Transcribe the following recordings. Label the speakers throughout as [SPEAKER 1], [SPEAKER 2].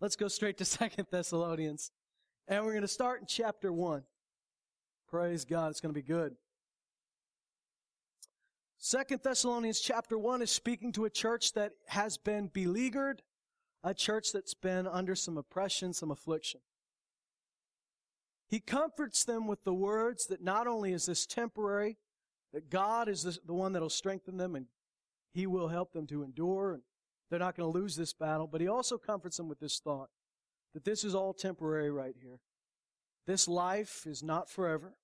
[SPEAKER 1] Let's go straight to Second Thessalonians. And we're going to start in chapter 1. Praise God, it's going to be good. Second Thessalonians chapter 1 is speaking to a church that has been beleaguered, a church that's been under some oppression, some affliction. He comforts them with the words that not only is this temporary, that God is the one that'll strengthen them and He will help them to endure and they're not going to lose this battle, but He also comforts them with this thought that this is all temporary right here. This life is not forever.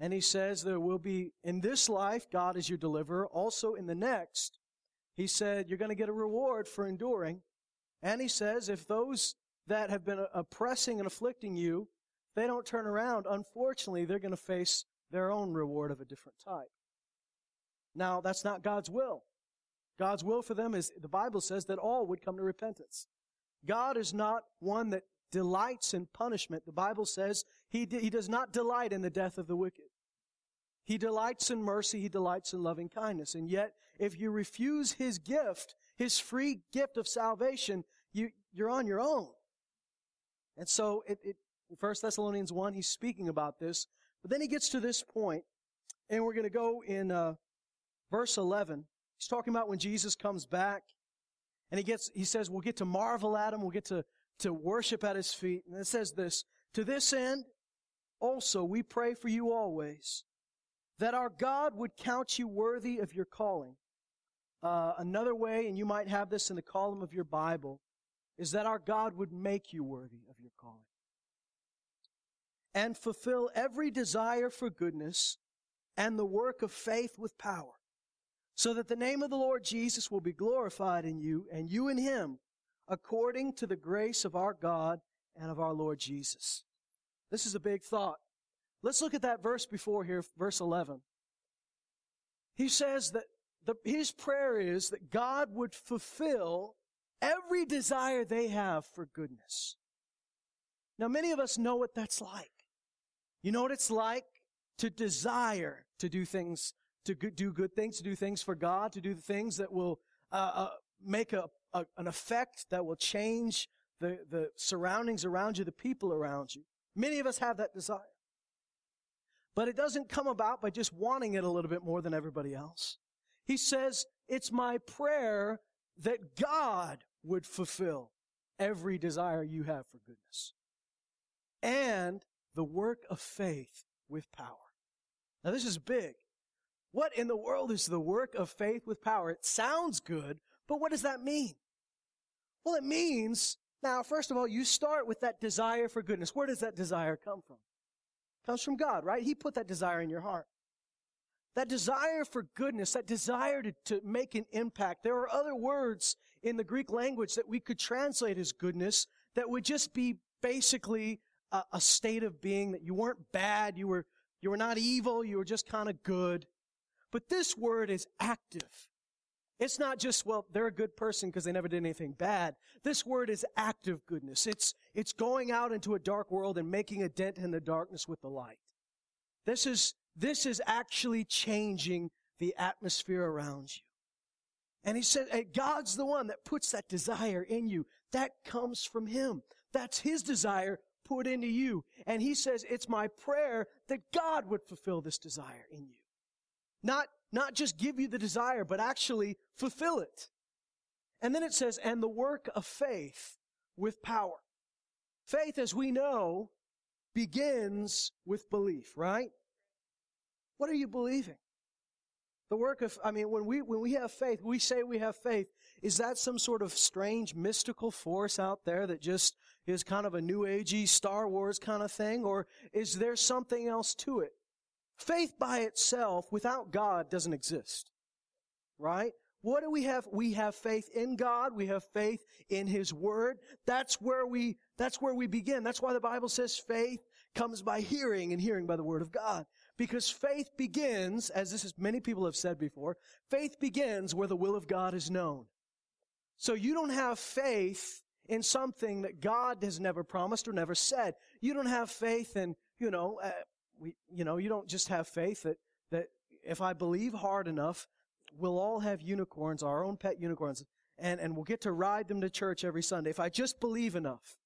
[SPEAKER 1] And He says there will be, in this life, God is your deliverer. Also in the next, He said you're going to get a reward for enduring. And He says if those that have been oppressing and afflicting you they don't turn around, unfortunately, they're going to face their own reward of a different type. Now, that's not God's will. God's will for them is, the Bible says, that all would come to repentance. God is not one that delights in punishment. The Bible says he, he does not delight in the death of the wicked. He delights in mercy. He delights in loving kindness. And yet, if you refuse His gift, His free gift of salvation, you, you're on your own. And so it, it, in 1 Thessalonians 1, he's speaking about this. But then he gets to this point, and we're going to go in uh, verse 11. He's talking about when Jesus comes back, and he gets, he says, we'll get to marvel at him, we'll get to, to worship at his feet. And it says this, to this end, also we pray for you always, that our God would count you worthy of your calling. Uh, another way, and you might have this in the column of your Bible, is that our God would make you worthy of your calling and fulfill every desire for goodness and the work of faith with power, so that the name of the Lord Jesus will be glorified in you and you in him, according to the grace of our God and of our Lord Jesus. This is a big thought. Let's look at that verse before here, verse 11. He says that the, his prayer is that God would fulfill every desire they have for goodness. Now, many of us know what that's like. You know what it's like to desire to do things, to do good things, to do things for God, to do the things that will uh, uh, make a, a, an effect that will change the, the surroundings around you, the people around you. Many of us have that desire. But it doesn't come about by just wanting it a little bit more than everybody else. He says, it's my prayer that God would fulfill every desire you have for goodness. And the work of faith with power. Now this is big. What in the world is the work of faith with power? It sounds good, but what does that mean? Well, it means, now, first of all, you start with that desire for goodness. Where does that desire come from? It comes from God, right? He put that desire in your heart. That desire for goodness, that desire to, to make an impact. There are other words in the Greek language that we could translate as goodness that would just be basically a, a state of being that you weren't bad, you were, you were not evil, you were just kind of good. But this word is active. It's not just, well, they're a good person because they never did anything bad. This word is active goodness. It's, it's going out into a dark world and making a dent in the darkness with the light. This is, this is actually changing the atmosphere around you. And he said, God's the one that puts that desire in you. That comes from Him. That's His desire put into you. And he says, it's my prayer that God would fulfill this desire in you. Not, not just give you the desire, but actually fulfill it. And then it says, and the work of faith with power. Faith, as we know, begins with belief, right? What are you believing? The work of, I mean, when we, when we have faith, we say we have faith. Is that some sort of strange mystical force out there that just is kind of a new agey Star Wars kind of thing? Or is there something else to it? Faith by itself, without God, doesn't exist. Right? What do we have? We have faith in God. We have faith in His Word. That's where we, that's where we begin. That's why the Bible says faith comes by hearing and hearing by the Word of God. Because faith begins, as this is many people have said before, faith begins where the will of God is known. So you don't have faith in something that God has never promised or never said. You don't have faith in, you know, uh, we, you know, you don't just have faith that, that if I believe hard enough, we'll all have unicorns, our own pet unicorns, and, and we'll get to ride them to church every Sunday. If I just believe enough.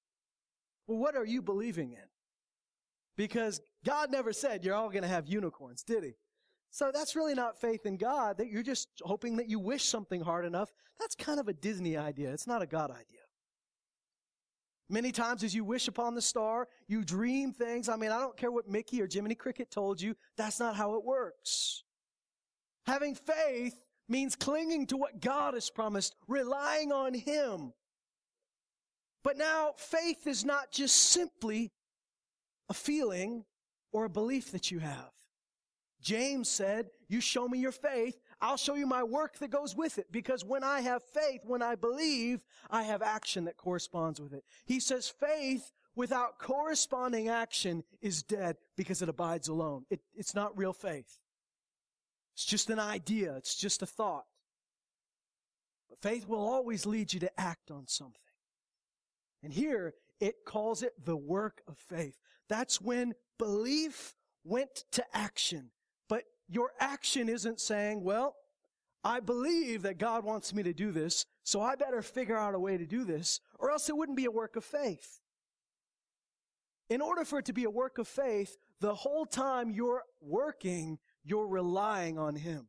[SPEAKER 1] Well, what are you believing in? Because God never said you're all going to have unicorns, did he? So that's really not faith in God, that you're just hoping that you wish something hard enough. That's kind of a Disney idea. It's not a God idea. Many times as you wish upon the star, you dream things. I mean, I don't care what Mickey or Jiminy Cricket told you. That's not how it works. Having faith means clinging to what God has promised, relying on Him. But now faith is not just simply a feeling or a belief that you have. James said, you show me your faith, I'll show you my work that goes with it. Because when I have faith, when I believe, I have action that corresponds with it. He says faith without corresponding action is dead because it abides alone. It, it's not real faith. It's just an idea. It's just a thought. But faith will always lead you to act on something. And here it calls it the work of faith. That's when belief went to action. Your action isn't saying, well, I believe that God wants me to do this, so I better figure out a way to do this, or else it wouldn't be a work of faith. In order for it to be a work of faith, the whole time you're working, you're relying on Him.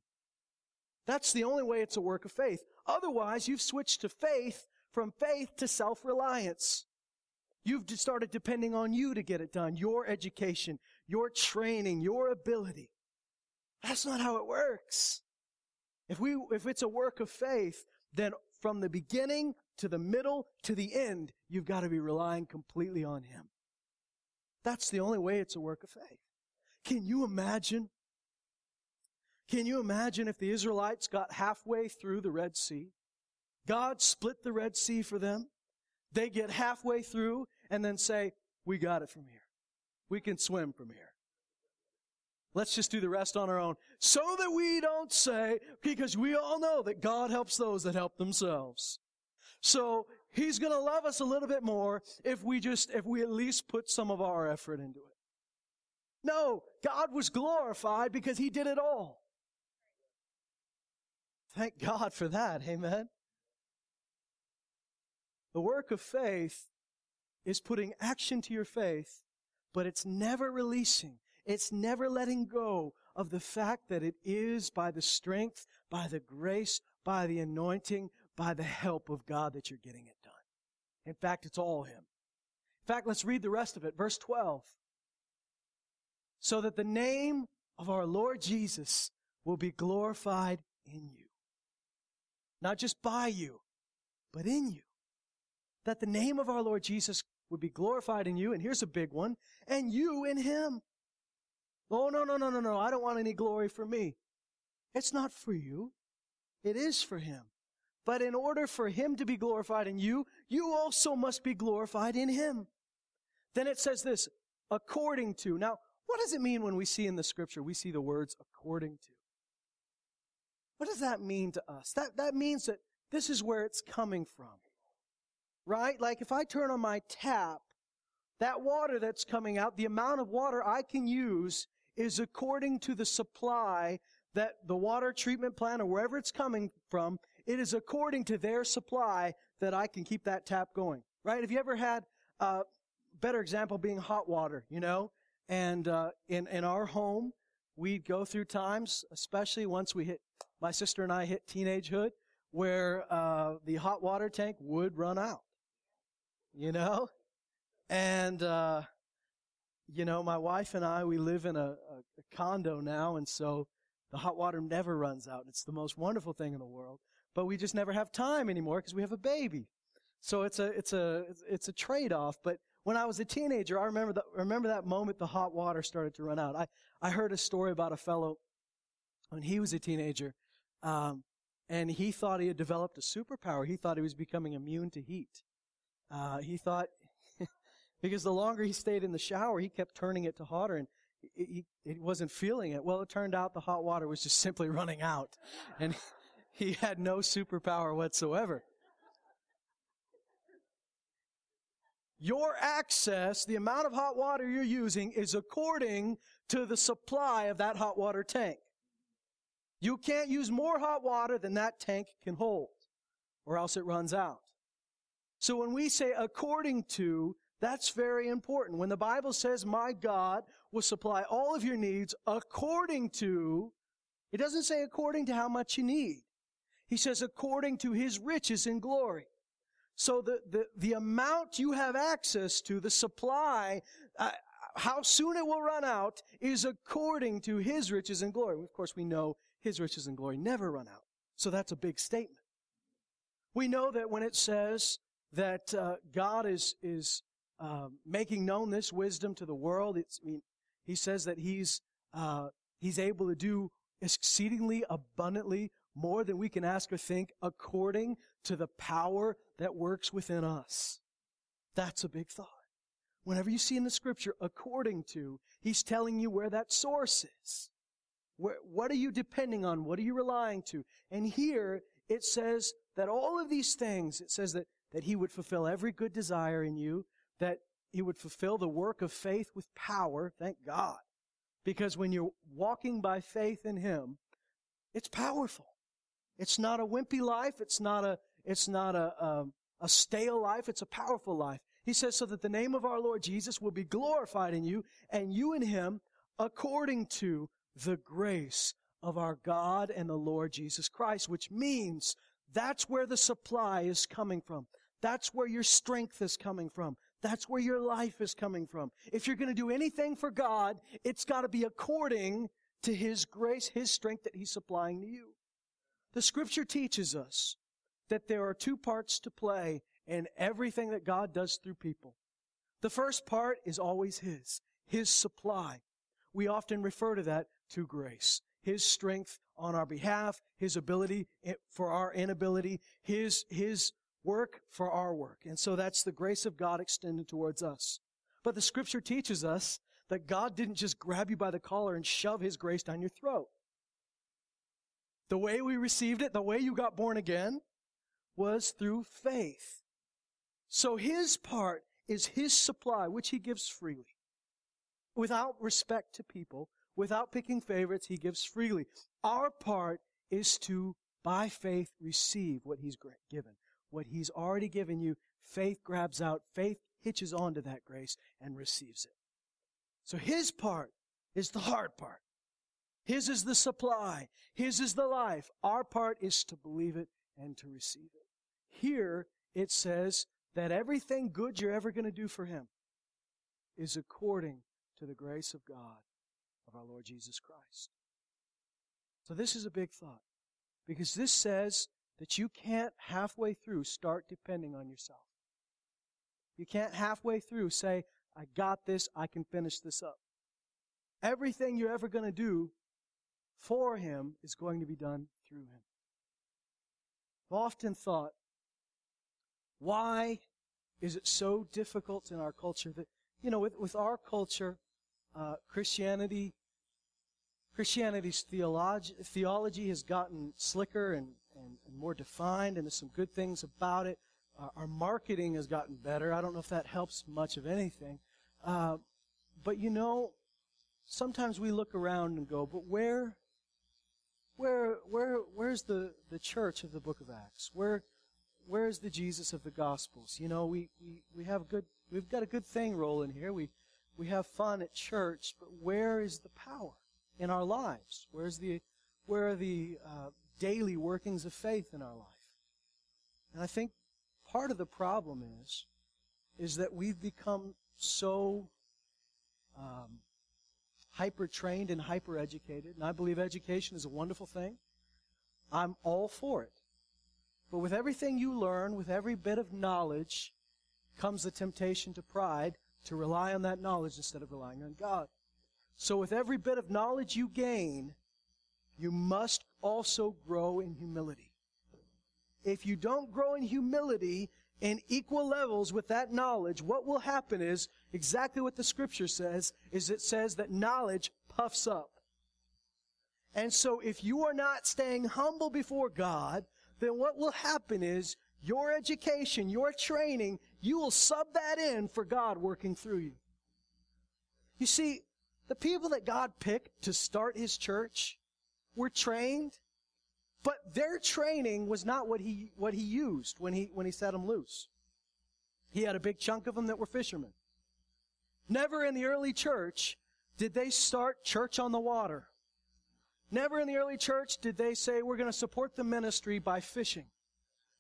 [SPEAKER 1] That's the only way it's a work of faith. Otherwise, you've switched to faith from faith to self-reliance. You've started depending on you to get it done, your education, your training, your ability. That's not how it works. If we, if it's a work of faith, then from the beginning to the middle to the end, you've got to be relying completely on Him. That's the only way it's a work of faith. Can you imagine? Can you imagine if the Israelites got halfway through the Red Sea? God split the Red Sea for them. They get halfway through and then say, we got it from here. We can swim from here. Let's just do the rest on our own. So that we don't say, because we all know that God helps those that help themselves. So He's gonna love us a little bit more if we just, if we at least put some of our effort into it. No, God was glorified because He did it all. Thank God for that. Amen. The work of faith is putting action to your faith, but it's never releasing. It's never letting go of the fact that it is by the strength, by the grace, by the anointing, by the help of God that you're getting it done. In fact, it's all Him. In fact, let's read the rest of it. Verse 12. So that the name of our Lord Jesus will be glorified in you. Not just by you, but in you. That the name of our Lord Jesus would be glorified in you. And here's a big one. And you in Him Oh, no, no, no, no, no. I don't want any glory for me. It's not for you. It is for Him. But in order for Him to be glorified in you, you also must be glorified in Him. Then it says this, according to. Now, what does it mean when we see in the scripture, we see the words according to? What does that mean to us? That, that means that this is where it's coming from. Right? Like if I turn on my tap, that water that's coming out, the amount of water I can use is according to the supply that the water treatment plant or wherever it's coming from, it is according to their supply that I can keep that tap going. Right? Have you ever had a better example being hot water, you know? And uh, in in our home, we'd go through times, especially once we hit my sister and I hit teenagehood, where uh, the hot water tank would run out. You know, and uh, you know, my wife and I, we live in a, a, a condo now, and so the hot water never runs out. It's the most wonderful thing in the world. But we just never have time anymore because we have a baby. So it's a it's a it's a trade off. But when I was a teenager, I remember that remember that moment the hot water started to run out. I I heard a story about a fellow when he was a teenager, um, and he thought he had developed a superpower. He thought he was becoming immune to heat. Uh, he thought because the longer he stayed in the shower, he kept turning it to hotter and he, he, wasn't feeling it. Well, it turned out the hot water was just simply running out and he had no superpower whatsoever. Your access, the amount of hot water you're using is according to the supply of that hot water tank. You can't use more hot water than that tank can hold. or else it runs out. So when we say according to, that's very important. When the Bible says, my God will supply all of your needs according to, it doesn't say according to how much you need. He says according to his riches in glory. So the, the, the amount you have access to, the supply, uh, how soon it will run out is according to his riches and glory. Of course, we know his riches and glory never run out. So that's a big statement. We know that when it says that uh, God is, is uh, making known this wisdom to the world, it's, I mean, he says that he's, uh, he's able to do exceedingly abundantly more than we can ask or think according to the power that works within us. That's a big thought. Whenever you see in the scripture according to, he's telling you where that source is. Where, what are you depending on? What are you relying to? And here it says that all of these things, it says that, that he would fulfill every good desire in you, that he would fulfill the work of faith with power. Thank God. Because when you're walking by faith in him, it's powerful. It's not a wimpy life. It's not a, it's not a, a, a stale life. It's a powerful life. He says, so that the name of our Lord Jesus will be glorified in you and you in him according to the grace of our God and the Lord Jesus Christ, which means that's where the supply is coming from. That's where your strength is coming from. That's where your life is coming from. If you're going to do anything for God, it's got to be according to His grace, His strength that He's supplying to you. The scripture teaches us that there are two parts to play in everything that God does through people. The first part is always His, His supply. We often refer to that to grace. His strength on our behalf, His ability eh, for our inability, His, His work for our work. And so that's the grace of God extended towards us. But the scripture teaches us that God didn't just grab you by the collar and shove His grace down your throat. The way we received it, the way you got born again, was through faith. So His part is His supply, which He gives freely. Without respect to people, without picking favorites, He gives freely. Our part is to, by faith, receive what He's given. What He's already given you, faith grabs out, faith hitches onto that grace and receives it. So His part is the hard part. His is the supply. His is the life. Our part is to believe it and to receive it. Here it says that everything good you're ever going to do for Him is according to the grace of God of our Lord Jesus Christ. So this is a big thought because this says that you can't halfway through start depending on yourself. You can't halfway through say, I got this, I can finish this up. Everything you're ever going to do for him is going to be done through him. I've often thought, why is it so difficult in our culture that, you know, with, with our culture, uh, Christianity, Christianity's theology, theology has gotten slicker and, and, and, more defined, and there's some good things about it. Uh, our marketing has gotten better. I don't know if that helps much of anything. Uh, but you know, sometimes we look around and go, but where where, where, where's the, the church of the book of Acts? Where, where's the Jesus of the Gospels? You know, we, we, we have good, we've got a good thing rolling here. We, we have fun at church, but where is the power in our lives? Where's the, where are the uh, daily workings of faith in our life? And I think part of the problem is, is that we've become so um, hyper trained and hyper educated, and I believe education is a wonderful thing. I'm all for it. But with everything you learn, with every bit of knowledge, comes the temptation to pride to rely on that knowledge instead of relying on God. So with every bit of knowledge you gain, you must also grow in humility. If you don't grow in humility, in equal levels with that knowledge, what will happen is exactly what the scripture says, is it says that knowledge puffs up. And so if you are not staying humble before God, then what will happen is your education, your training, you will sub that in for God working through you. You see, the people that God picked to start His church were trained But their training was not what he, what he used when he, when he set them loose. He had a big chunk of them that were fishermen. Never in the early church did they start church on the water. Never in the early church did they say, we're going to support the ministry by fishing.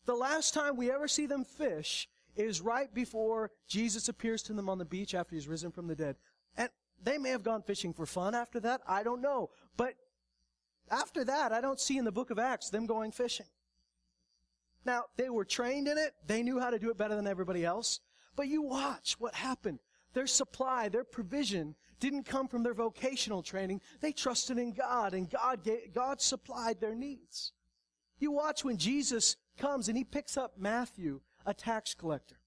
[SPEAKER 1] The last time we ever see them fish is right before Jesus appears to them on the beach after he's risen from the dead. And they may have gone fishing for fun after that. I don't know. But after that, I don't see in the book of Acts them going fishing. Now, they were trained in it. They knew how to do it better than everybody else. But you watch what happened. Their supply, their provision didn't come from their vocational training. They trusted in God and God gave, God supplied their needs. You watch when Jesus comes and he picks up Matthew, a tax collector.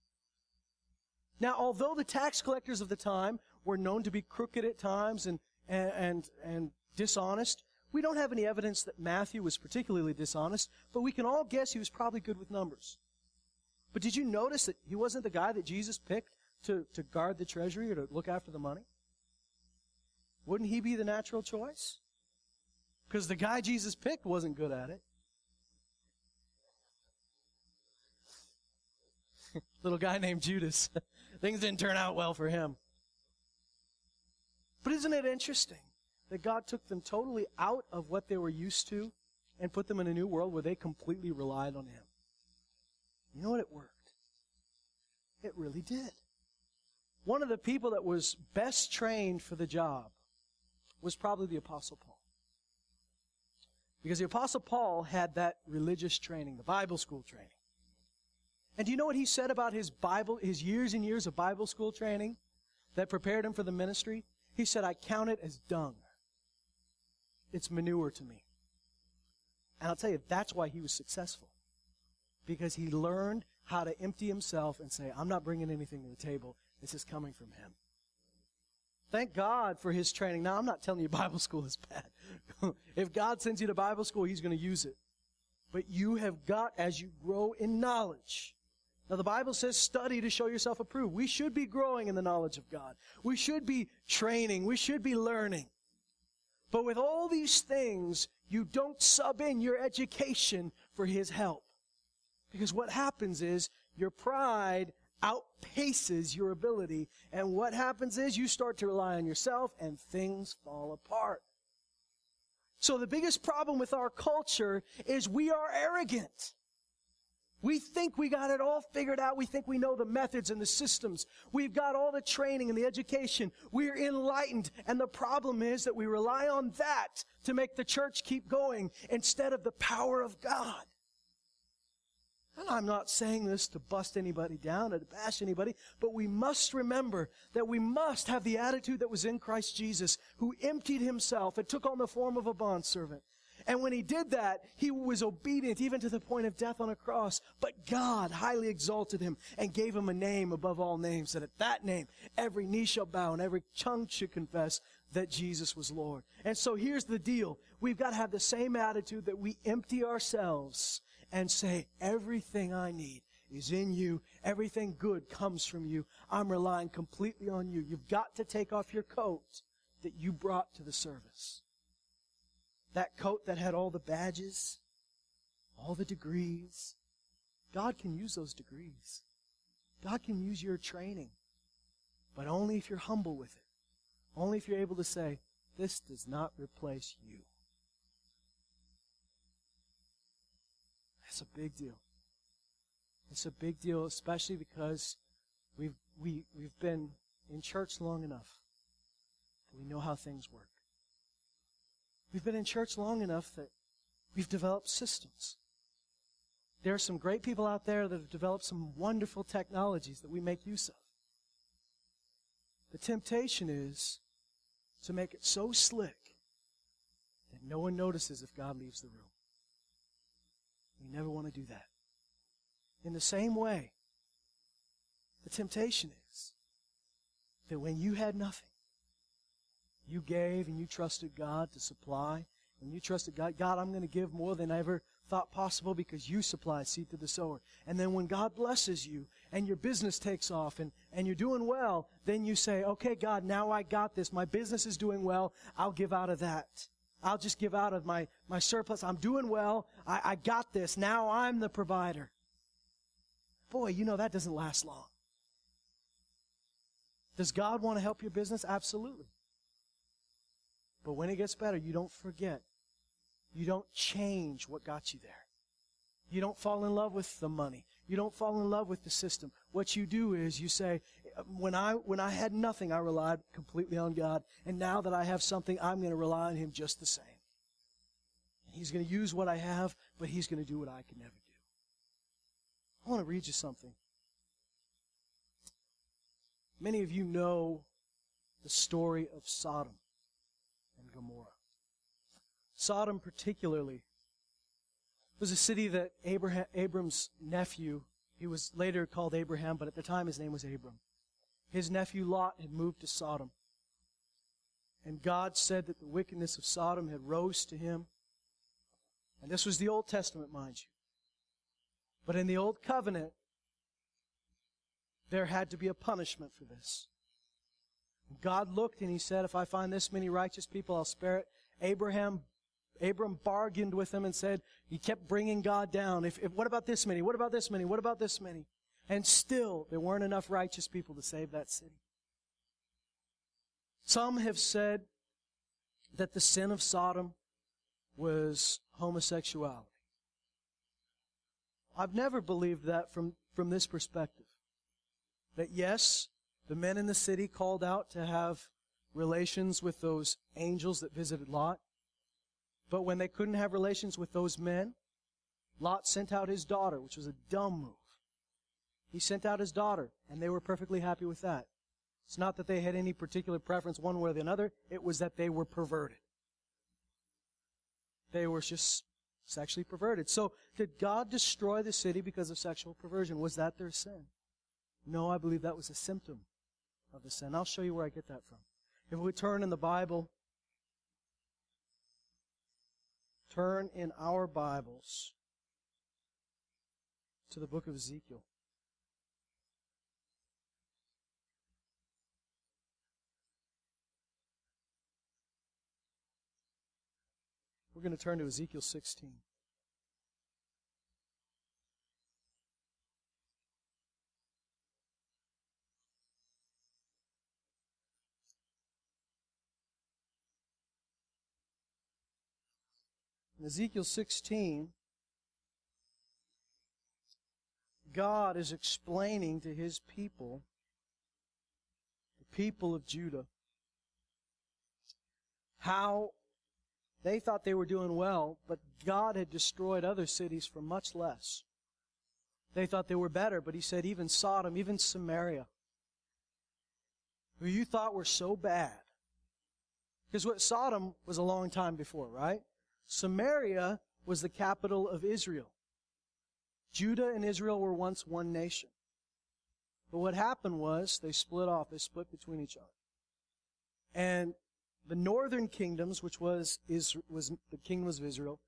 [SPEAKER 1] Now, although the tax collectors of the time were known to be crooked at times and, and, and, and dishonest, we don't have any evidence that Matthew was particularly dishonest, but we can all guess he was probably good with numbers. But did you notice that he wasn't the guy that Jesus picked to, to guard the treasury or to look after the money? Wouldn't he be the natural choice? Because the guy Jesus picked wasn't good at it. Little guy named Judas. Things didn't turn out well for him. But isn't it interesting that God took them totally out of what they were used to and put them in a new world where they completely relied on Him? You know what? It worked. It really did. One of the people that was best trained for the job was probably the Apostle Paul. Because the Apostle Paul had that religious training, the Bible school training. And do you know what he said about his Bible, his years and years of Bible school training that prepared him for the ministry? He said, I count it as dung. It's manure to me. And I'll tell you, that's why he was successful. Because he learned how to empty himself and say, I'm not bringing anything to the table. This is coming from him. Thank God for his training. Now, I'm not telling you Bible school is bad. if God sends you to Bible school, he's going to use it. But you have got, as you grow in knowledge, now the Bible says study to show yourself approved. We should be growing in the knowledge of God. We should be training. We should be learning. But with all these things, you don't sub in your education for His help. Because what happens is your pride outpaces your ability. And what happens is you start to rely on yourself and things fall apart. So the biggest problem with our culture is we are arrogant. We think we got it all figured out. We think we know the methods and the systems. We've got all the training and the education. We're enlightened. And the problem is that we rely on that to make the church keep going instead of the power of God. And I'm not saying this to bust anybody down or to bash anybody, but we must remember that we must have the attitude that was in Christ Jesus, who emptied himself and took on the form of a bondservant. And when he did that, he was obedient even to the point of death on a cross. But God highly exalted him and gave him a name above all names, that at that name every knee shall bow and every tongue should confess that Jesus was Lord. And so here's the deal. We've got to have the same attitude that we empty ourselves and say, everything I need is in you. Everything good comes from you. I'm relying completely on you. You've got to take off your coat that you brought to the service. That coat that had all the badges, all the degrees. God can use those degrees. God can use your training. But only if you're humble with it. Only if you're able to say, this does not replace you. That's a big deal. It's a big deal, especially because we've, we, we've been in church long enough that we know how things work. We've been in church long enough that we've developed systems. There are some great people out there that have developed some wonderful technologies that we make use of. The temptation is to make it so slick that no one notices if God leaves the room. We never want to do that. In the same way, the temptation is that when you had nothing, you gave and you trusted God to supply, and you trusted God, God, I'm going to give more than I ever thought possible because you supply seed to the sower. And then when God blesses you and your business takes off and, and you're doing well, then you say, okay, God, now I got this. My business is doing well. I'll give out of that. I'll just give out of my, my surplus. I'm doing well. I, I got this. Now I'm the provider. Boy, you know that doesn't last long. Does God want to help your business? Absolutely. But when it gets better, you don't forget. You don't change what got you there. You don't fall in love with the money. You don't fall in love with the system. What you do is you say, when I, when I had nothing, I relied completely on God. And now that I have something, I'm going to rely on Him just the same. He's going to use what I have, but He's going to do what I can never do. I want to read you something. Many of you know the story of Sodom Gomorrah. Sodom, particularly, was a city that Abraham, Abram's nephew, he was later called Abraham, but at the time his name was Abram. His nephew Lot had moved to Sodom. And God said that the wickedness of Sodom had rose to him. And this was the Old Testament, mind you. But in the Old Covenant, there had to be a punishment for this. God looked and he said, If I find this many righteous people, I'll spare it. Abraham, Abram bargained with him and said, he kept bringing God down. If, if, what about this many? What about this many? What about this many? And still, there weren't enough righteous people to save that city. Some have said that the sin of Sodom was homosexuality. I've never believed that from, from this perspective. That yes, the men in the city called out to have relations with those angels that visited Lot. But when they couldn't have relations with those men, Lot sent out his daughter, which was a dumb move. He sent out his daughter, and they were perfectly happy with that. It's not that they had any particular preference one way or the other, it was that they were perverted. They were just sexually perverted. So, did God destroy the city because of sexual perversion? Was that their sin? No, I believe that was a symptom of the sin. I'll show you where I get that from. If we turn in the Bible, turn in our Bibles to the book of Ezekiel. We're going to turn to Ezekiel 16. In Ezekiel 16, God is explaining to his people, the people of Judah, how they thought they were doing well, but God had destroyed other cities for much less. They thought they were better, but he said even Sodom, even Samaria, who you thought were so bad. Because what Sodom was a long time before, right? Samaria was the capital of Israel. Judah and Israel were once one nation. But what happened was they split off. They split between each other. And the northern kingdoms, which was, is, was the kingdoms of Israel,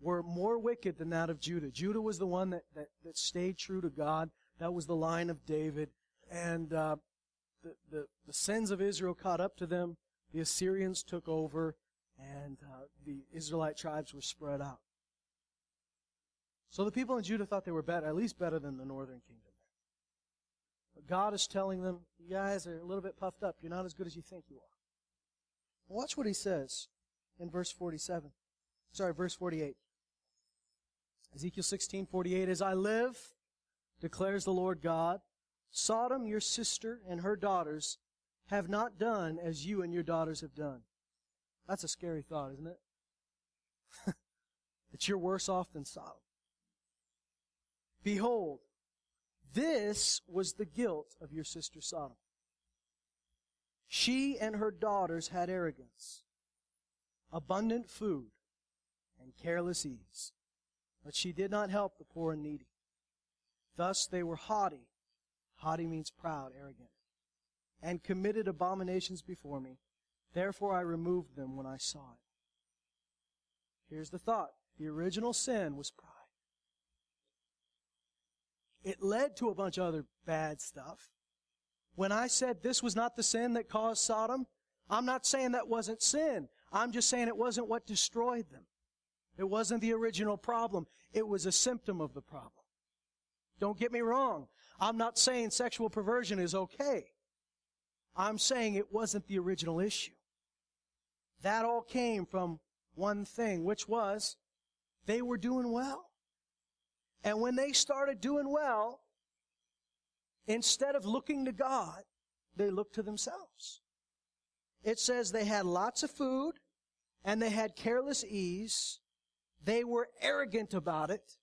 [SPEAKER 1] were more wicked than that of Judah. Judah was the one that, that, that stayed true to God. That was the line of David. And uh, the, the, the sins of Israel caught up to them. The Assyrians took over and uh, the Israelite tribes were spread out. So the people in Judah thought they were better, at least better than the northern kingdom. But God is telling them, you guys are a little bit puffed up. You're not as good as you think you are. Watch what he says in verse 47. Sorry, verse 48. Ezekiel 16, 48. As I live, declares the Lord God, Sodom, your sister, and her daughters have not done as you and your daughters have done. That's a scary thought, isn't it? that you're worse off than Sodom. Behold, this was the guilt of your sister Sodom. She and her daughters had arrogance, abundant food, and careless ease. But she did not help the poor and needy. Thus they were haughty. Haughty means proud, arrogant. And committed abominations before me. Therefore I removed them when I saw it. Here's the thought. The original sin was pride. It led to a bunch of other bad stuff. When I said this was not the sin that caused Sodom, I'm not saying that wasn't sin. I'm just saying it wasn't what destroyed them. It wasn't the original problem. It was a symptom of the problem. Don't get me wrong. I'm not saying sexual perversion is okay. I'm saying it wasn't the original issue. That all came from one thing, which was they were doing well. And when they started doing well, instead of looking to God, they looked to themselves. It says they had lots of food and they had careless ease. They were arrogant about it.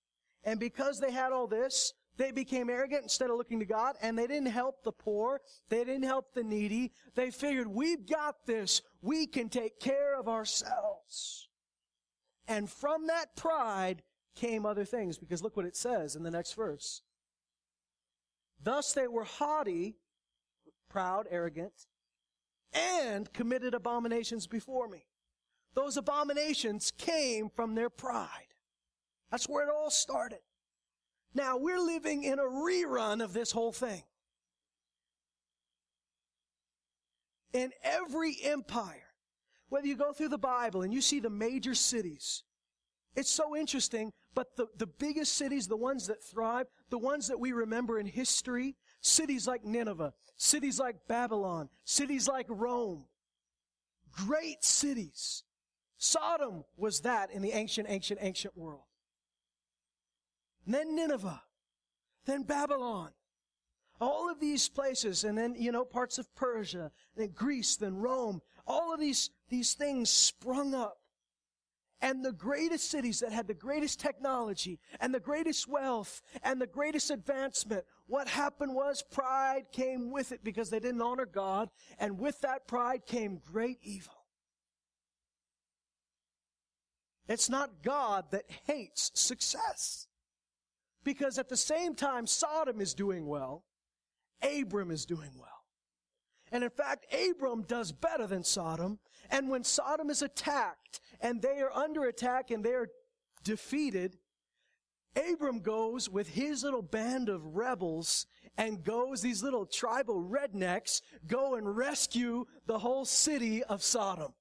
[SPEAKER 1] And because they had all this, they became arrogant instead of looking to God and they didn't help the poor. They didn't help the needy. They figured, we've got this. We can take care of ourselves. And from that pride came other things because look what it says in the next verse. Thus they were haughty, proud, arrogant, and committed abominations before me. Those abominations came from their pride. That's where it all started. Now we're living in a rerun of this whole thing. In every empire, whether you go through the Bible and you see the major cities, it's so interesting, but the, the biggest cities, the ones that thrive, the ones that we remember in history, cities like Nineveh, cities like Babylon, cities like Rome, great cities. Sodom was that in the ancient, ancient, ancient world. And then Nineveh, then Babylon. All of these places, and then, you know, parts of Persia, then Greece, then Rome, all of these, these things sprung up. And the greatest cities that had the greatest technology and the greatest wealth and the greatest advancement, what happened was pride came with it because they didn't honor God, and with that pride came great evil. It's not God that hates success. Because at the same time Sodom is doing well, Abram is doing well. And in fact, Abram does better than Sodom. And when Sodom is attacked and they are under attack and they're defeated, Abram goes with his little band of rebels and goes, these little tribal rednecks go and rescue the whole city of Sodom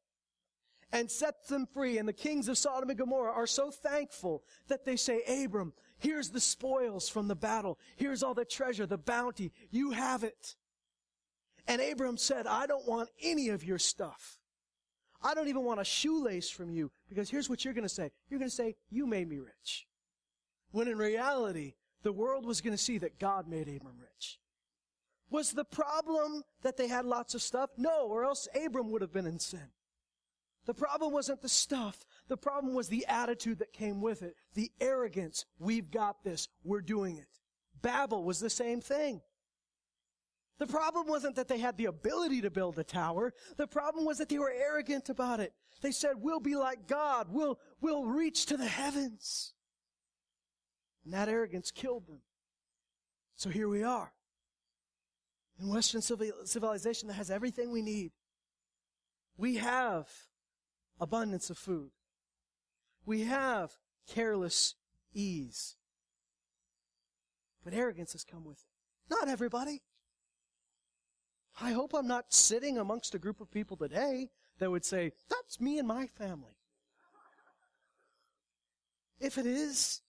[SPEAKER 1] and sets them free. And the kings of Sodom and Gomorrah are so thankful that they say, Abram, Here's the spoils from the battle. Here's all the treasure, the bounty. You have it. And Abram said, I don't want any of your stuff. I don't even want a shoelace from you because here's what you're going to say. You're going to say, you made me rich. When in reality, the world was going to see that God made Abram rich. Was the problem that they had lots of stuff? No, or else Abram would have been in sin. The problem wasn't the stuff. The problem was the attitude that came with it. The arrogance. We've got this. We're doing it. Babel was the same thing. The problem wasn't that they had the ability to build a tower. The problem was that they were arrogant about it. They said, we'll be like God. We'll, we'll reach to the heavens. And that arrogance killed them. So here we are. In Western civilization that has everything we need. We have abundance of food. We have careless ease. But arrogance has come with it. Not everybody. I hope I'm not sitting amongst a group of people today that would say, that's me and my family. If it is,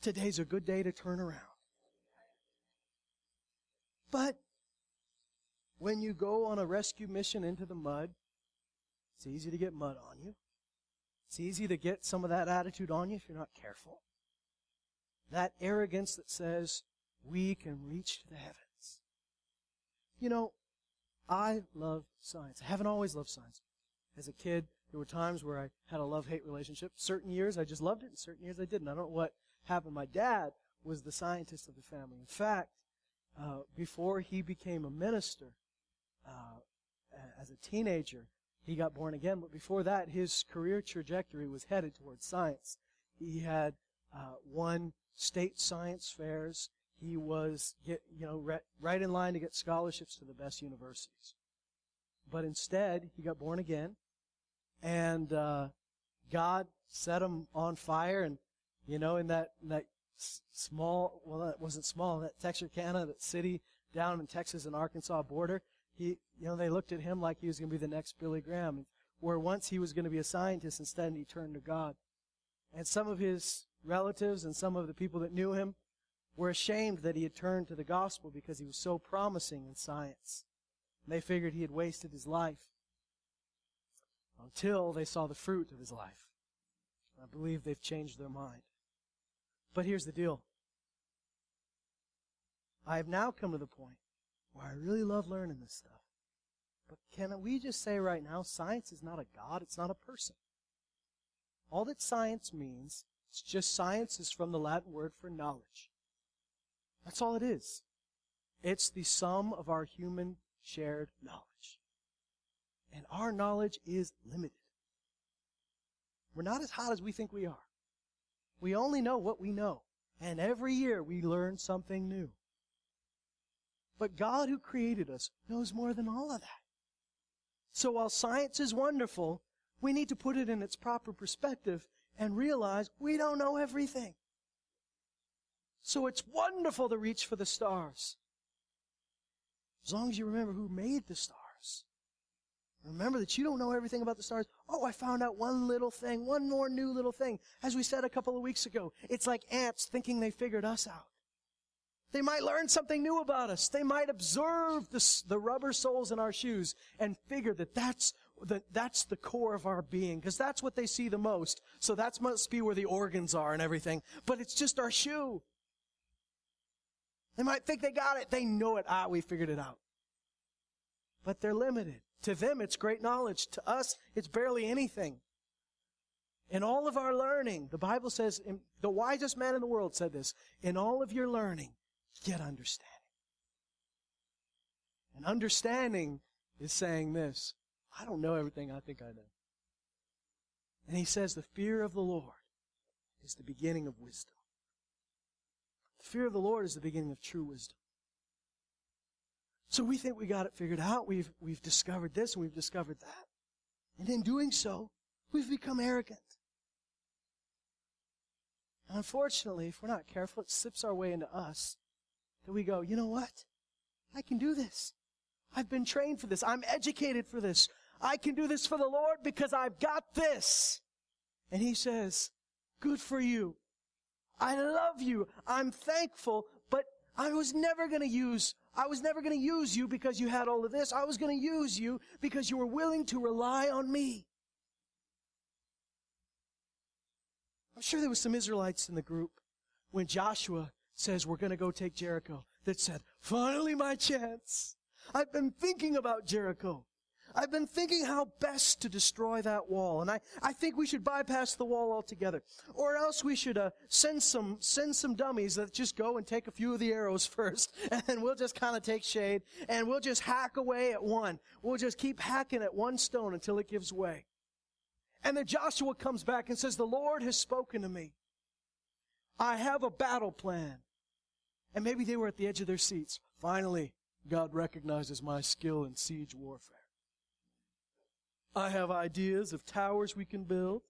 [SPEAKER 1] today's a good day to turn around. But when you go on a rescue mission into the mud, it's easy to get mud on you. It's easy to get some of that attitude on you if you're not careful. That arrogance that says we can reach to the heavens. You know, I love science. I haven't always loved science. As a kid, there were times where I had a love-hate relationship. Certain years I just loved it, and certain years I didn't. I don't know what happened. My dad was the scientist of the family. In fact, uh, before he became a minister, uh, as a teenager, he got born again, but before that, his career trajectory was headed towards science. He had uh, won state science fairs. He was, get, you know, re- right in line to get scholarships to the best universities. But instead, he got born again, and uh, God set him on fire. And you know, in that in that small, well, it wasn't small, that Texarkana, that city down in Texas and Arkansas border, he, you know, they looked at him like he was going to be the next Billy Graham. where once he was going to be a scientist, instead he turned to God. And some of his relatives and some of the people that knew him were ashamed that he had turned to the gospel because he was so promising in science. And they figured he had wasted his life until they saw the fruit of his life. I believe they've changed their mind. But here's the deal. I have now come to the point I really love learning this stuff. But can we just say right now, science is not a God, it's not a person. All that science means, it's just science is from the Latin word for knowledge. That's all it is. It's the sum of our human shared knowledge. And our knowledge is limited. We're not as hot as we think we are. We only know what we know. And every year we learn something new. But God who created us knows more than all of that. So while science is wonderful, we need to put it in its proper perspective and realize we don't know everything. So it's wonderful to reach for the stars. As long as you remember who made the stars. Remember that you don't know everything about the stars. Oh, I found out one little thing, one more new little thing. As we said a couple of weeks ago, it's like ants thinking they figured us out. They might learn something new about us. They might observe the, the rubber soles in our shoes and figure that that's the, that's the core of our being, because that's what they see the most. So that must be where the organs are and everything. But it's just our shoe. They might think they got it. They know it. Ah, we figured it out. But they're limited. To them, it's great knowledge. To us, it's barely anything. In all of our learning, the Bible says, the wisest man in the world said this, in all of your learning, get understanding. And understanding is saying this, I don't know everything I think I know. And he says the fear of the Lord is the beginning of wisdom. The fear of the Lord is the beginning of true wisdom. So we think we got it figured out. We've, we've discovered this and we've discovered that. And in doing so, we've become arrogant. And unfortunately, if we're not careful, it slips our way into us. That we go, you know what? I can do this. I've been trained for this. I'm educated for this. I can do this for the Lord because I've got this. And he says, good for you. I love you. I'm thankful, but I was never going to use I was never going to use you because you had all of this. I was going to use you because you were willing to rely on me. I'm sure there was some Israelites in the group when Joshua says we're going to go take Jericho that said, finally my chance. I've been thinking about Jericho. I've been thinking how best to destroy that wall, and I, I think we should bypass the wall altogether. Or else we should uh, send some send some dummies that just go and take a few of the arrows first, and we'll just kind of take shade, and we'll just hack away at one. We'll just keep hacking at one stone until it gives way. And then Joshua comes back and says, The Lord has spoken to me. I have a battle plan. And maybe they were at the edge of their seats. Finally, God recognizes my skill in siege warfare. I have ideas of towers we can build.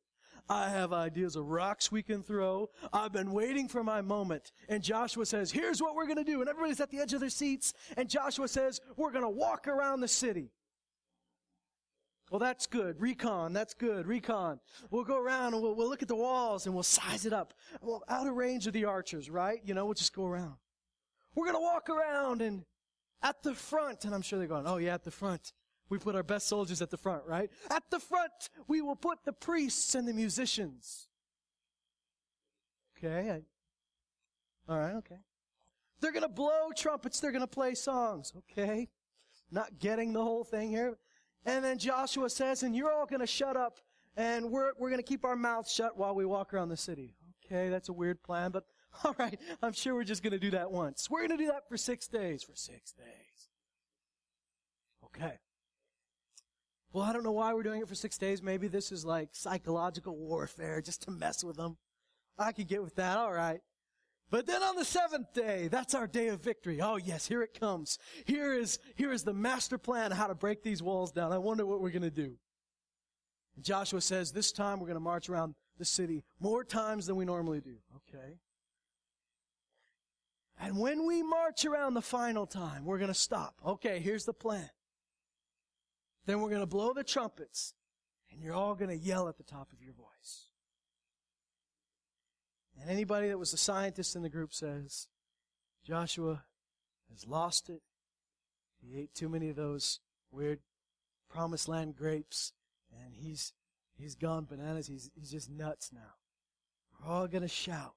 [SPEAKER 1] I have ideas of rocks we can throw. I've been waiting for my moment. And Joshua says, here's what we're going to do. And everybody's at the edge of their seats. And Joshua says, we're going to walk around the city. Well, that's good. Recon. That's good. Recon. We'll go around and we'll, we'll look at the walls and we'll size it up. Well, out of range of the archers, right? You know, we'll just go around. We're going to walk around and at the front. And I'm sure they're going, oh yeah, at the front. We put our best soldiers at the front, right? At the front, we will put the priests and the musicians. Okay. I, all right, okay. They're going to blow trumpets. They're going to play songs. Okay. Not getting the whole thing here. And then Joshua says, and you're all going to shut up and we're, we're going to keep our mouths shut while we walk around the city. Okay, that's a weird plan, but all right, I'm sure we're just going to do that once. We're going to do that for six days. For six days. Okay. Well, I don't know why we're doing it for six days. Maybe this is like psychological warfare just to mess with them. I could get with that. All right. But then on the seventh day, that's our day of victory. Oh yes, here it comes. Here is, here is the master plan how to break these walls down. I wonder what we're going to do. Joshua says, this time we're going to march around the city more times than we normally do. Okay. And when we march around the final time, we're going to stop. Okay, here's the plan. Then we're going to blow the trumpets. And you're all going to yell at the top of your voice. And anybody that was a scientist in the group says, Joshua has lost it. He ate too many of those weird promised land grapes and he's he's gone bananas. He's he's just nuts now. We're all gonna shout.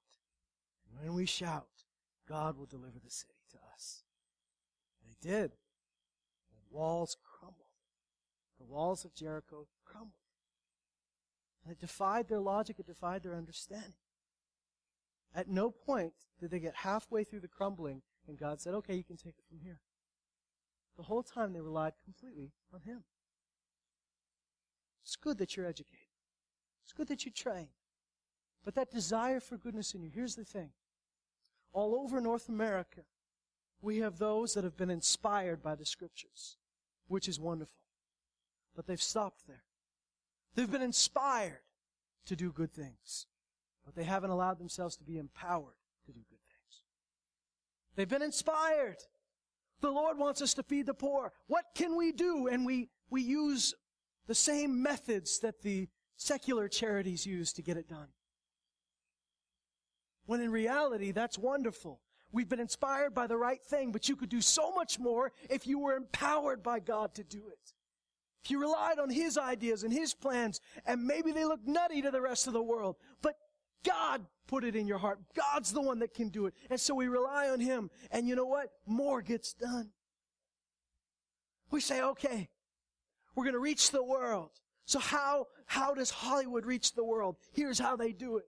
[SPEAKER 1] And when we shout, God will deliver the city to us. And they did. The walls crumbled. The walls of Jericho crumbled. And it defied their logic, it defied their understanding. At no point did they get halfway through the crumbling and God said, okay, you can take it from here. The whole time they relied completely on Him. It's good that you're educated. It's good that you train. But that desire for goodness in you, here's the thing. All over North America, we have those that have been inspired by the scriptures, which is wonderful. But they've stopped there. They've been inspired to do good things, but they haven't allowed themselves to be empowered to do good things. They've been inspired. The Lord wants us to feed the poor. What can we do? And we, we use the same methods that the secular charities use to get it done. When in reality, that's wonderful. We've been inspired by the right thing, but you could do so much more if you were empowered by God to do it. If you relied on His ideas and His plans, and maybe they look nutty to the rest of the world, but God put it in your heart. God's the one that can do it. And so we rely on Him. And you know what? More gets done. We say, okay, we're going to reach the world. So how, how does Hollywood reach the world? Here's how they do it.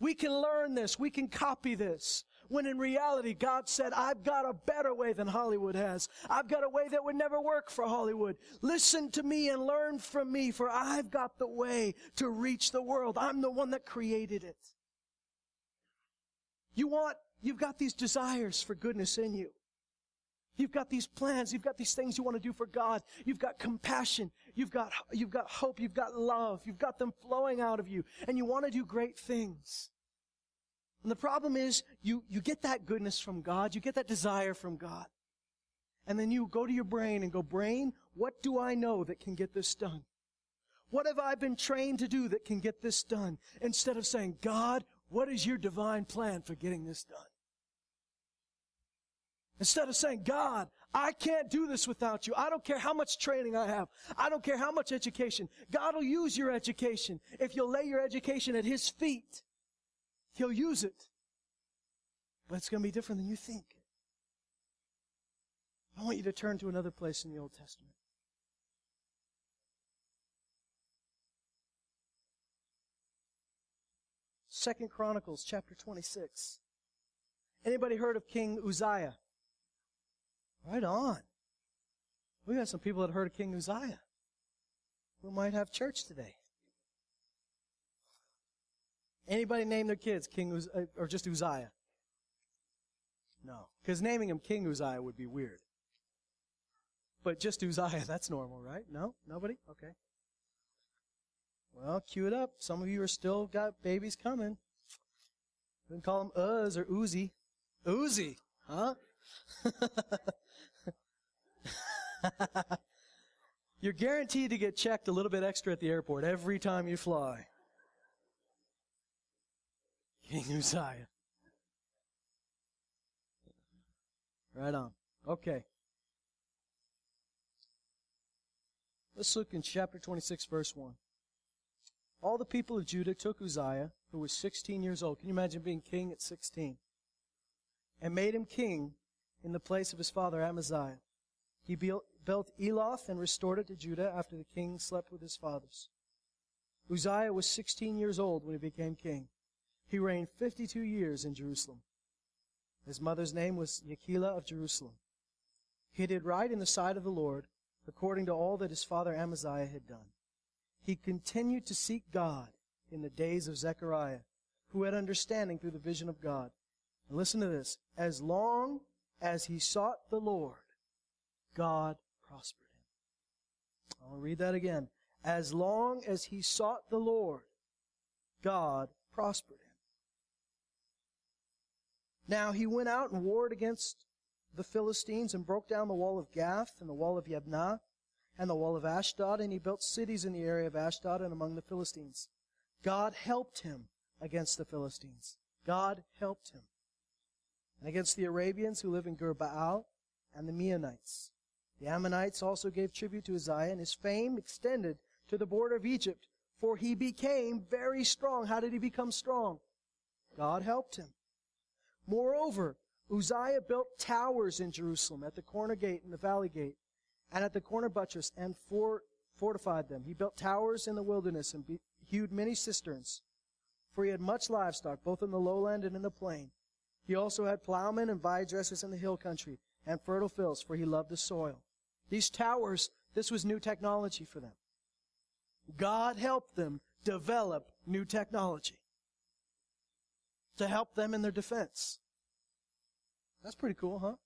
[SPEAKER 1] We can learn this. We can copy this. When in reality, God said, I've got a better way than Hollywood has. I've got a way that would never work for Hollywood. Listen to me and learn from me, for I've got the way to reach the world. I'm the one that created it. You want, you've got these desires for goodness in you. You've got these plans. You've got these things you want to do for God. You've got compassion. You've got, you've got hope. You've got love. You've got them flowing out of you. And you want to do great things. And the problem is you, you get that goodness from God. You get that desire from God. And then you go to your brain and go, brain, what do I know that can get this done? What have I been trained to do that can get this done? Instead of saying, God, what is your divine plan for getting this done? Instead of saying, God, I can't do this without you. I don't care how much training I have. I don't care how much education. God will use your education. If you'll lay your education at His feet, He'll use it. But it's going to be different than you think. I want you to turn to another place in the Old Testament. Second Chronicles chapter 26. Anybody heard of King Uzziah? Right on. We got some people that heard of King Uzziah. We might have church today. Anybody name their kids King Uz- uh, or just Uzziah? No, because naming him King Uzziah would be weird. But just Uzziah, that's normal, right? No, nobody. Okay. Well, cue it up. Some of you are still got babies coming. We can call them Uz or Uzi. Uzi, huh? You're guaranteed to get checked a little bit extra at the airport every time you fly. King Uzziah. Right on. Okay. Let's look in chapter 26, verse 1. All the people of Judah took Uzziah, who was 16 years old. Can you imagine being king at 16? And made him king in the place of his father Amaziah. He built, built Eloth and restored it to Judah after the king slept with his fathers. Uzziah was 16 years old when he became king. He reigned 52 years in Jerusalem. His mother's name was Yechilah of Jerusalem. He did right in the sight of the Lord, according to all that his father Amaziah had done. He continued to seek God in the days of Zechariah, who had understanding through the vision of God. And listen to this. As long as he sought the Lord, God prospered him. I'll read that again. As long as he sought the Lord, God prospered him. Now he went out and warred against the Philistines and broke down the wall of Gath and the wall of Yabnah and the wall of Ashdod, and he built cities in the area of Ashdod and among the Philistines. God helped him against the Philistines. God helped him. And against the Arabians who live in Gur-baal and the Meunites. The Ammonites also gave tribute to Uzziah, and his fame extended to the border of Egypt, for he became very strong. How did he become strong? God helped him. Moreover, Uzziah built towers in Jerusalem at the corner gate and the valley gate, and at the corner buttress, and for, fortified them. He built towers in the wilderness and be, hewed many cisterns, for he had much livestock, both in the lowland and in the plain. He also had plowmen and vine dressers in the hill country, and fertile fields, for he loved the soil. These towers, this was new technology for them. God helped them develop new technology to help them in their defense. That's pretty cool, huh?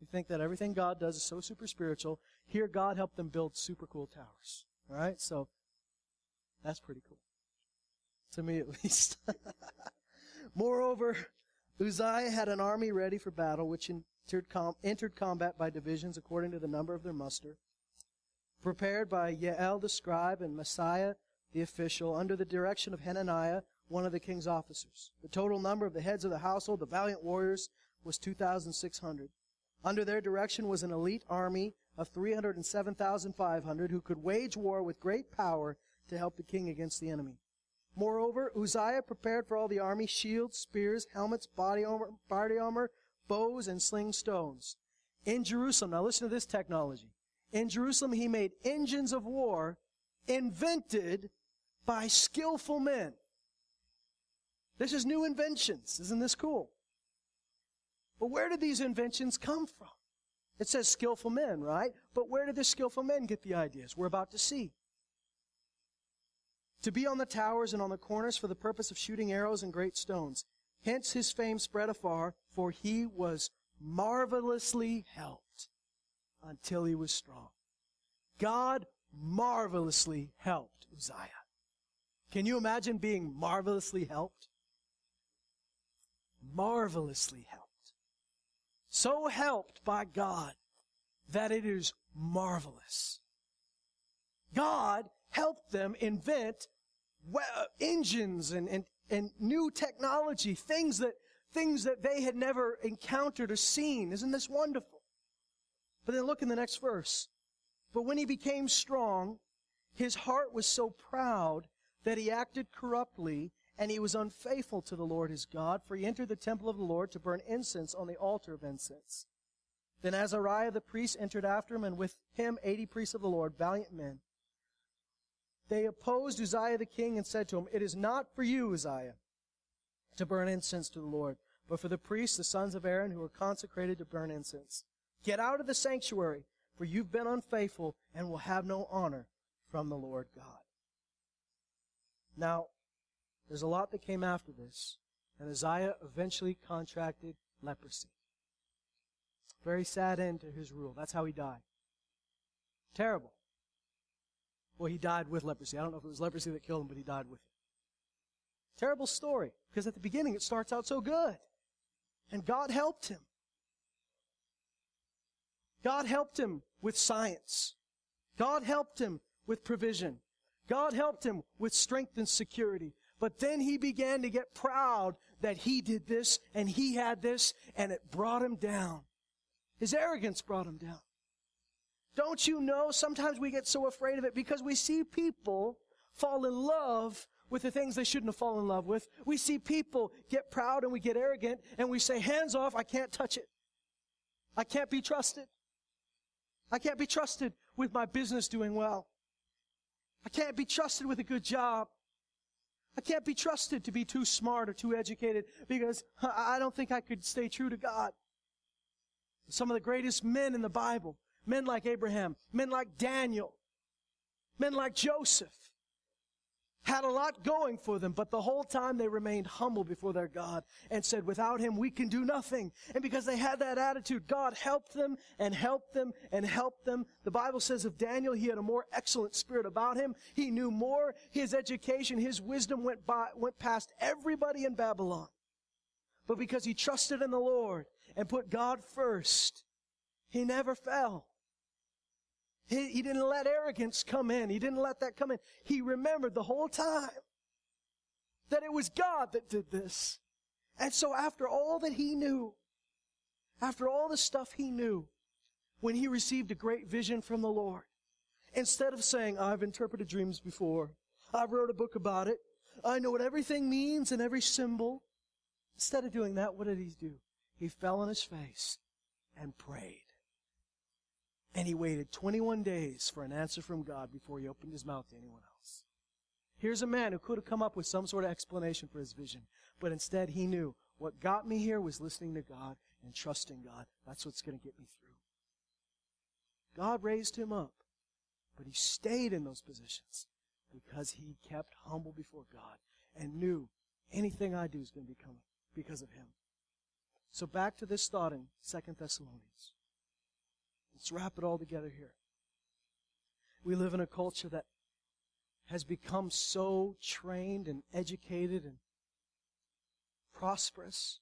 [SPEAKER 1] You think that everything God does is so super spiritual. Here, God helped them build super cool towers. All right? So, that's pretty cool. To me, at least. Moreover, Uzziah had an army ready for battle, which entered, com- entered combat by divisions according to the number of their muster, prepared by Yael the scribe and Maaseiah the official, under the direction of Hananiah, one of the king's officers. The total number of the heads of the household, the valiant warriors, was 2,600. Under their direction was an elite army of 307,500 who could wage war with great power to help the king against the enemy. Moreover, Uzziah prepared for all the army shields, spears, helmets, body armor, body armor, bows, and sling stones. In Jerusalem, now listen to this technology. In Jerusalem, he made engines of war invented by skillful men. This is new inventions. Isn't this cool? But where did these inventions come from? It says skillful men, right? But where did the skillful men get the ideas? We're about to see. To be on the towers and on the corners for the purpose of shooting arrows and great stones. Hence his fame spread afar, for he was marvelously helped until he was strong. God marvelously helped Uzziah. Can you imagine being marvelously helped? Marvelously helped so helped by God that it is marvelous. God helped them invent Uh, engines and, and, and new technology, things that, things that they had never encountered or seen. Isn't this wonderful? But then look in the next verse. But when he became strong, his heart was so proud that he acted corruptly and he was unfaithful to the Lord his God, for he entered the temple of the Lord to burn incense on the altar of incense. Then Azariah the priest entered after him, and with him eighty priests of the Lord, valiant men. They opposed Uzziah the king and said to him, It is not for you, Uzziah, to burn incense to the Lord, but for the priests, the sons of Aaron, who are consecrated to burn incense. Get out of the sanctuary, for you've been unfaithful and will have no honor from the Lord God. Now, there's a lot that came after this. And Uzziah eventually contracted leprosy. Very sad end to his rule. That's how he died. Terrible. Well, he died with leprosy. I don't know if it was leprosy that killed him, but he died with it. Terrible story. Because at the beginning it starts out so good. And God helped him. God helped him with science. God helped him with provision. God helped him with strength and security. But then he began to get proud that he did this and he had this and it brought him down. His arrogance brought him down. Don't you know sometimes we get so afraid of it because we see people fall in love with the things they shouldn't have fallen in love with. We see people get proud and we get arrogant and we say, hands off, I can't touch it. I can't be trusted. I can't be trusted with my business doing well. I can't be trusted with a good job. I can't be trusted to be too smart or too educated because I don't think I could stay true to God. Some of the greatest men in the Bible, men like Abraham, men like Daniel, men like Joseph, had a lot going for them, but the whole time they remained humble before their God and said, without him we can do nothing. And because they had that attitude, God helped them and helped them and helped them. The Bible says of Daniel, he had a more excellent spirit about him. He knew more. His education, his wisdom went by, went past everybody in Babylon. But because he trusted in the Lord and put God first, he never fell. He, he didn't let arrogance come in. He didn't let that come in. He remembered the whole time that it was God that did this. And so after all that he knew, after all the stuff he knew, when he received a great vision from the Lord, instead of saying, I've interpreted dreams before, I've wrote a book about it, I know what everything means and every symbol, instead of doing that, what did he do? He fell on his face and prayed. And he waited 21 days for an answer from God before he opened his mouth to anyone else. Here's a man who could have come up with some sort of explanation for his vision, but instead he knew what got me here was listening to God and trusting God. That's what's going to get me through. God raised him up, but he stayed in those positions because he kept humble before God and knew anything I do is going to become because of him. So back to this thought in Second Thessalonians. Let's wrap it all together here. We live in a culture that has become so trained and educated and prosperous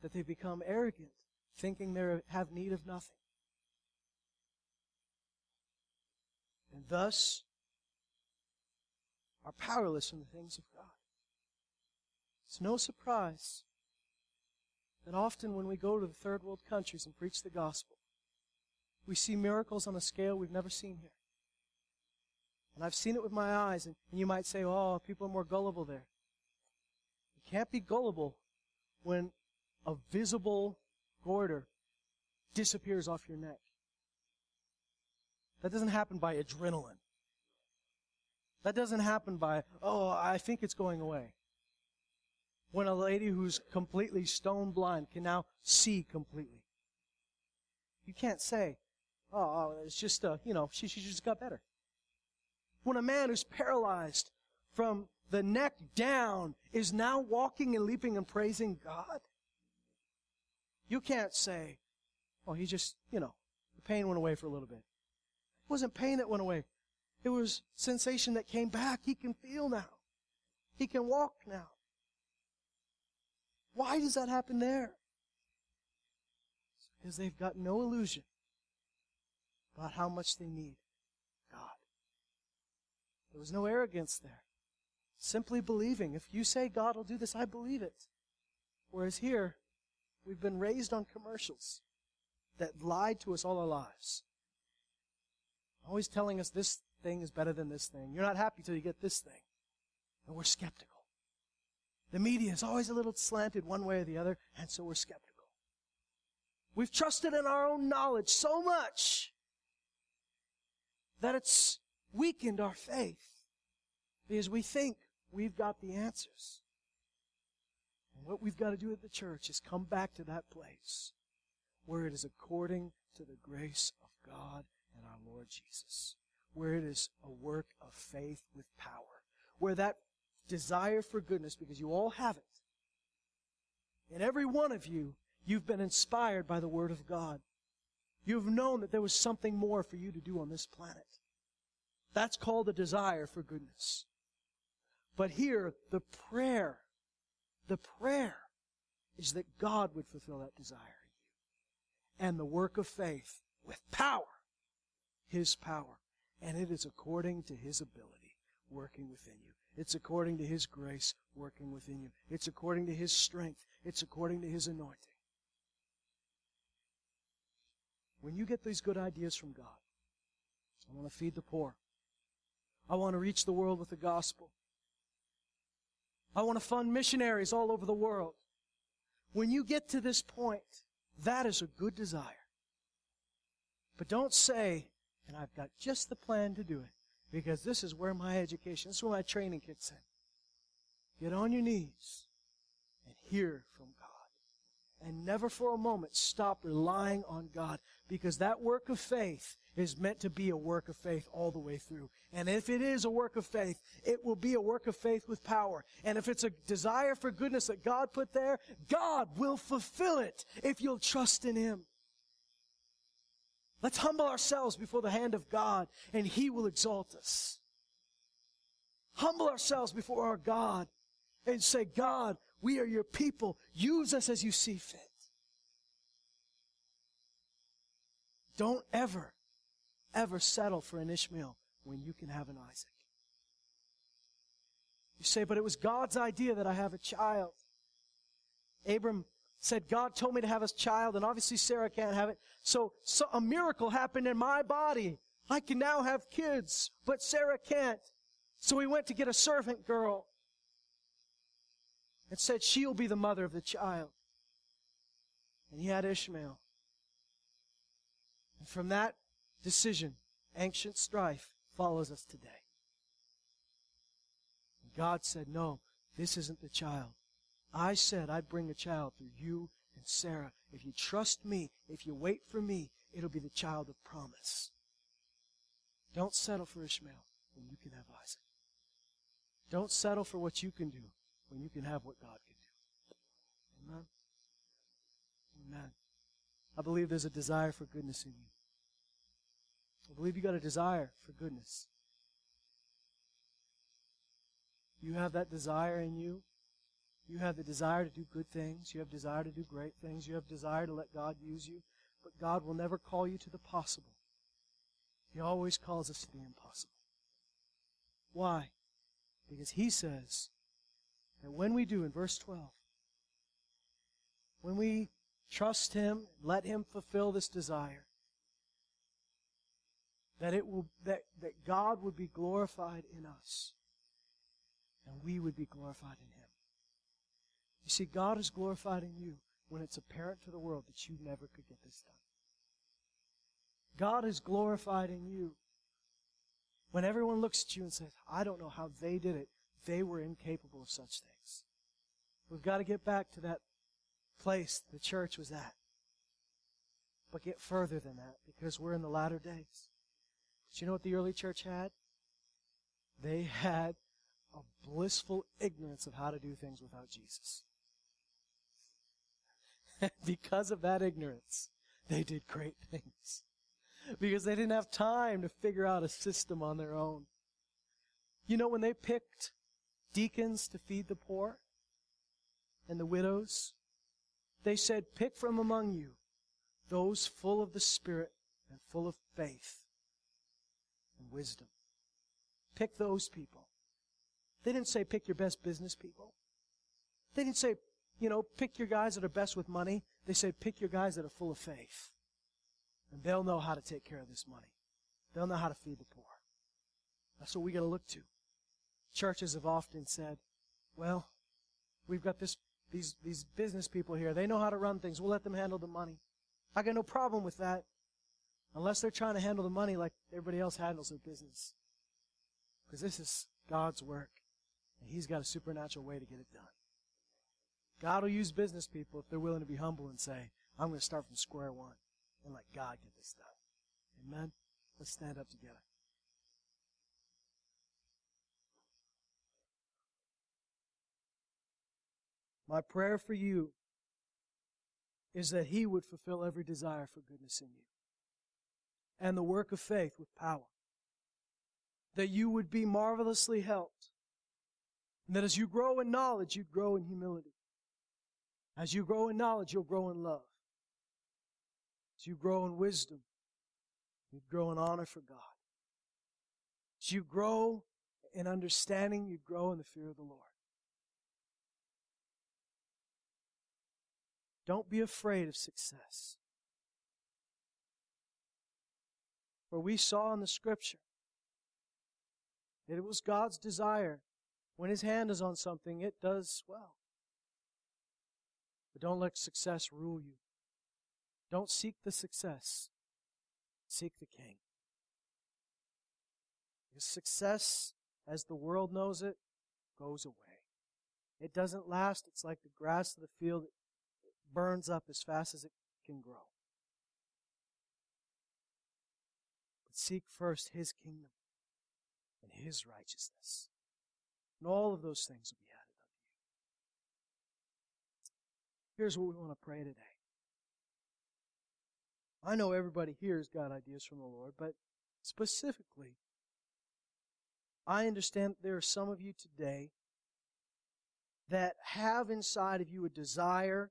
[SPEAKER 1] that they become arrogant, thinking they have need of nothing. And thus are powerless in the things of God. It's no surprise that often when we go to the third world countries and preach the gospel, we see miracles on a scale we've never seen here. And I've seen it with my eyes, and, and you might say, oh, people are more gullible there. You can't be gullible when a visible goiter disappears off your neck. That doesn't happen by adrenaline. That doesn't happen by, oh, I think it's going away. When a lady who's completely stone blind can now see completely. You can't say, oh, oh it's just, uh, you know, she, she just got better. When a man who's paralyzed from the neck down is now walking and leaping and praising God, you can't say, oh, he just, you know, the pain went away for a little bit. It wasn't pain that went away. It was sensation that came back. He can feel now. He can walk now. Why does that happen there? Because they've got no illusion about how much they need God. There was no arrogance there. Simply believing. If you say God will do this, I believe it. Whereas here, we've been raised on commercials that lied to us all our lives. Always telling us this thing is better than this thing. You're not happy till you get this thing. And we're skeptical. The media is always a little slanted one way or the other, and so we're skeptical. We've trusted in our own knowledge so much that it's weakened our faith because we think we've got the answers. And what we've got to do at the church is come back to that place where it is according to the grace of God and our Lord Jesus where it is a work of faith with power, where that desire for goodness, because you all have it, and every one of you, you've been inspired by the Word of God. You've known that there was something more for you to do on this planet. That's called a desire for goodness. But here, the prayer, the prayer is that God would fulfill that desire in you. And the work of faith with power, His power, and it is according to His ability working within you. It's according to His grace working within you. It's according to His strength. It's according to His anointing. When you get these good ideas from God, I want to feed the poor. I want to reach the world with the gospel. I want to fund missionaries all over the world. When you get to this point, that is a good desire. But don't say, and I've got just the plan to do it because this is where my education, this is where my training kicks in. Get on your knees and hear from God. And never for a moment stop relying on God because that work of faith is meant to be a work of faith all the way through. And if it is a work of faith, it will be a work of faith with power. And if it's a desire for goodness that God put there, God will fulfill it if you'll trust in Him. Let's humble ourselves before the hand of God and He will exalt us. Humble ourselves before our God and say, God, we are your people. Use us as you see fit. Don't ever ever settle for an Ishmael when you can have an Isaac? You say, but it was God's idea that I have a child. Abram said, God told me to have a child, and obviously Sarah can't have it. So, so a miracle happened in my body. I can now have kids, but Sarah can't. So he went to get a servant girl and said, She'll be the mother of the child. And he had Ishmael. And from that decision, ancient strife follows us today. And God said, No, this isn't the child. I said I'd bring a child through you and Sarah. If you trust me, if you wait for me, it'll be the child of promise. Don't settle for Ishmael when you can have Isaac. Don't settle for what you can do when you can have what God can do. Amen. Amen. I believe there's a desire for goodness in you. I believe you got a desire for goodness. You have that desire in you. You have the desire to do good things. You have desire to do great things. You have desire to let God use you. But God will never call you to the possible. He always calls us to the impossible. Why? Because He says that when we do, in verse 12, when we trust Him, let Him fulfill this desire, that it will that, that God would be glorified in us and we would be glorified in him. You see, God is glorified in you when it's apparent to the world that you never could get this done. God is glorified in you when everyone looks at you and says, I don't know how they did it. They were incapable of such things. We've got to get back to that place the church was at. But get further than that because we're in the latter days. But you know what the early church had? They had a blissful ignorance of how to do things without Jesus. because of that ignorance, they did great things. Because they didn't have time to figure out a system on their own. You know, when they picked deacons to feed the poor and the widows, they said, Pick from among you those full of the Spirit and full of faith and wisdom. Pick those people. They didn't say pick your best business people. They didn't say, you know, pick your guys that are best with money. They say, pick your guys that are full of faith. And they'll know how to take care of this money. They'll know how to feed the poor. That's what we got to look to. Churches have often said, well, we've got this, these, these business people here. They know how to run things. We'll let them handle the money. I got no problem with that. Unless they're trying to handle the money like everybody else handles their business. Because this is God's work. And He's got a supernatural way to get it done. God will use business people if they're willing to be humble and say, I'm going to start from square one and let God get this done. Amen? Let's stand up together. My prayer for you is that He would fulfill every desire for goodness in you and the work of faith with power. That you would be marvelously helped. And that as you grow in knowledge, you'd grow in humility. As you grow in knowledge, you'll grow in love. As you grow in wisdom, you'd grow in honor for God. As you grow in understanding, you'd grow in the fear of the Lord. Don't be afraid of success. For we saw in the scripture that it was God's desire. When His hand is on something, it does well. But don't let success rule you. Don't seek the success. Seek the King. Because success, as the world knows it, goes away. It doesn't last. It's like the grass of the field. It burns up as fast as it can grow. But seek first His kingdom and His righteousness. And all of those things will be added unto you. Here's what we want to pray today. I know everybody here has got ideas from the Lord, but specifically, I understand there are some of you today that have inside of you a desire,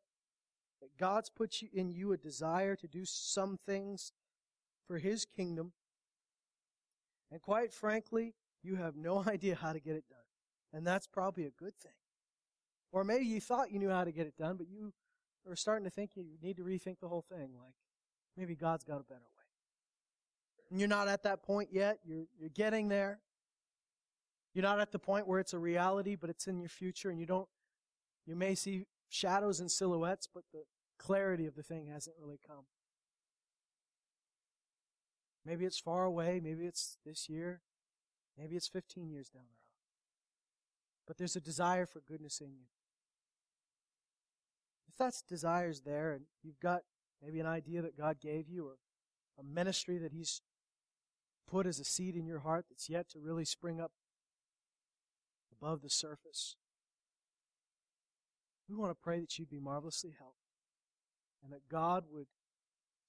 [SPEAKER 1] that God's put you in you a desire to do some things for His kingdom, And quite frankly, you have no idea how to get it done. And that's probably a good thing. Or maybe you thought you knew how to get it done, but you are starting to think you need to rethink the whole thing. Like, maybe God's got a better way. And you're not at that point yet. You're, you're getting there. You're not at the point where it's a reality, but it's in your future, and you don't, you may see shadows and silhouettes, but the clarity of the thing hasn't really come. Maybe it's far away. Maybe it's this year. Maybe it's 15 years down the road. But there's a desire for goodness in you. If that's desire's there and you've got maybe an idea that God gave you or a ministry that He's put as a seed in your heart that's yet to really spring up above the surface, we want to pray that you'd be marvelously helped and that God would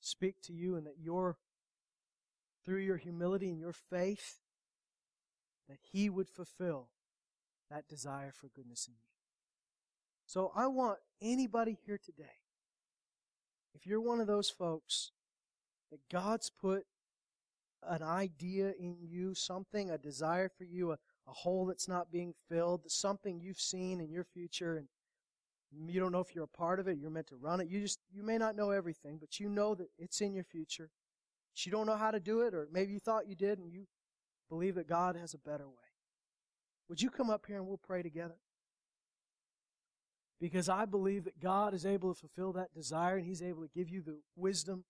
[SPEAKER 1] speak to you and that your through your humility and your faith that he would fulfill that desire for goodness in you. So I want anybody here today, if you're one of those folks that God's put an idea in you, something, a desire for you, a, a hole that's not being filled, something you've seen in your future, and you don't know if you're a part of it, you're meant to run it. You just you may not know everything, but you know that it's in your future. But you don't know how to do it, or maybe you thought you did and you believe that God has a better way. Would you come up here and we'll pray together? Because I believe that God is able to fulfill that desire and He's able to give you the wisdom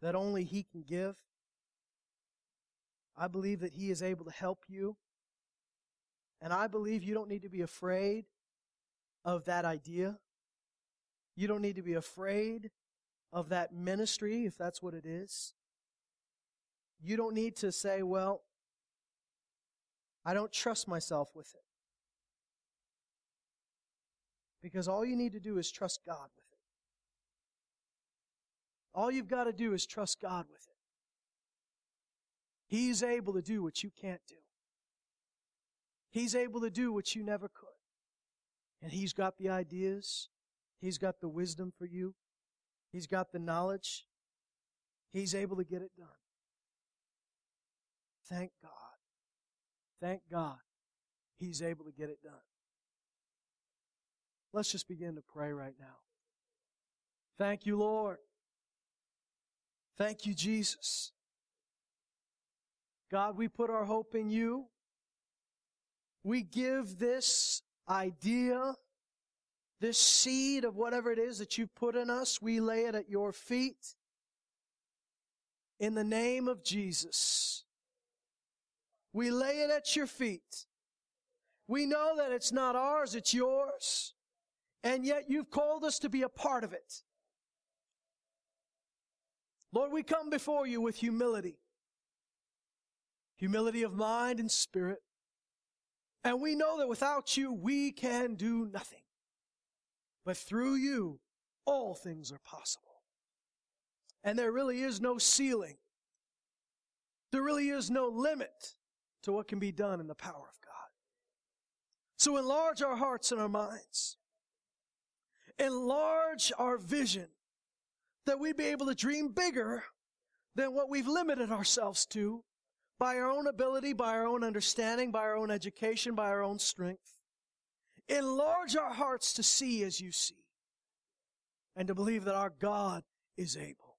[SPEAKER 1] that only He can give. I believe that He is able to help you. And I believe you don't need to be afraid of that idea. You don't need to be afraid of that ministry, if that's what it is. You don't need to say, well, I don't trust myself with it. Because all you need to do is trust God with it. All you've got to do is trust God with it. He's able to do what you can't do. He's able to do what you never could. And He's got the ideas. He's got the wisdom for you. He's got the knowledge. He's able to get it done. Thank God. Thank God. He's able to get it done. Let's just begin to pray right now. Thank you, Lord. Thank you, Jesus. God, we put our hope in you. We give this idea, this seed of whatever it is that you've put in us, we lay it at your feet. In the name of Jesus. We lay it at your feet. We know that it's not ours, it's yours. And yet you've called us to be a part of it. Lord, we come before you with humility. Humility of mind and spirit. And we know that without you, we can do nothing. But through you, all things are possible. And there really is no ceiling. There really is no limit to what can be done in the power of God. So enlarge our hearts and our minds. Enlarge our vision that we be able to dream bigger than what we've limited ourselves to by our own ability, by our own understanding, by our own education, by our own strength. Enlarge our hearts to see as you see and to believe that our God is able,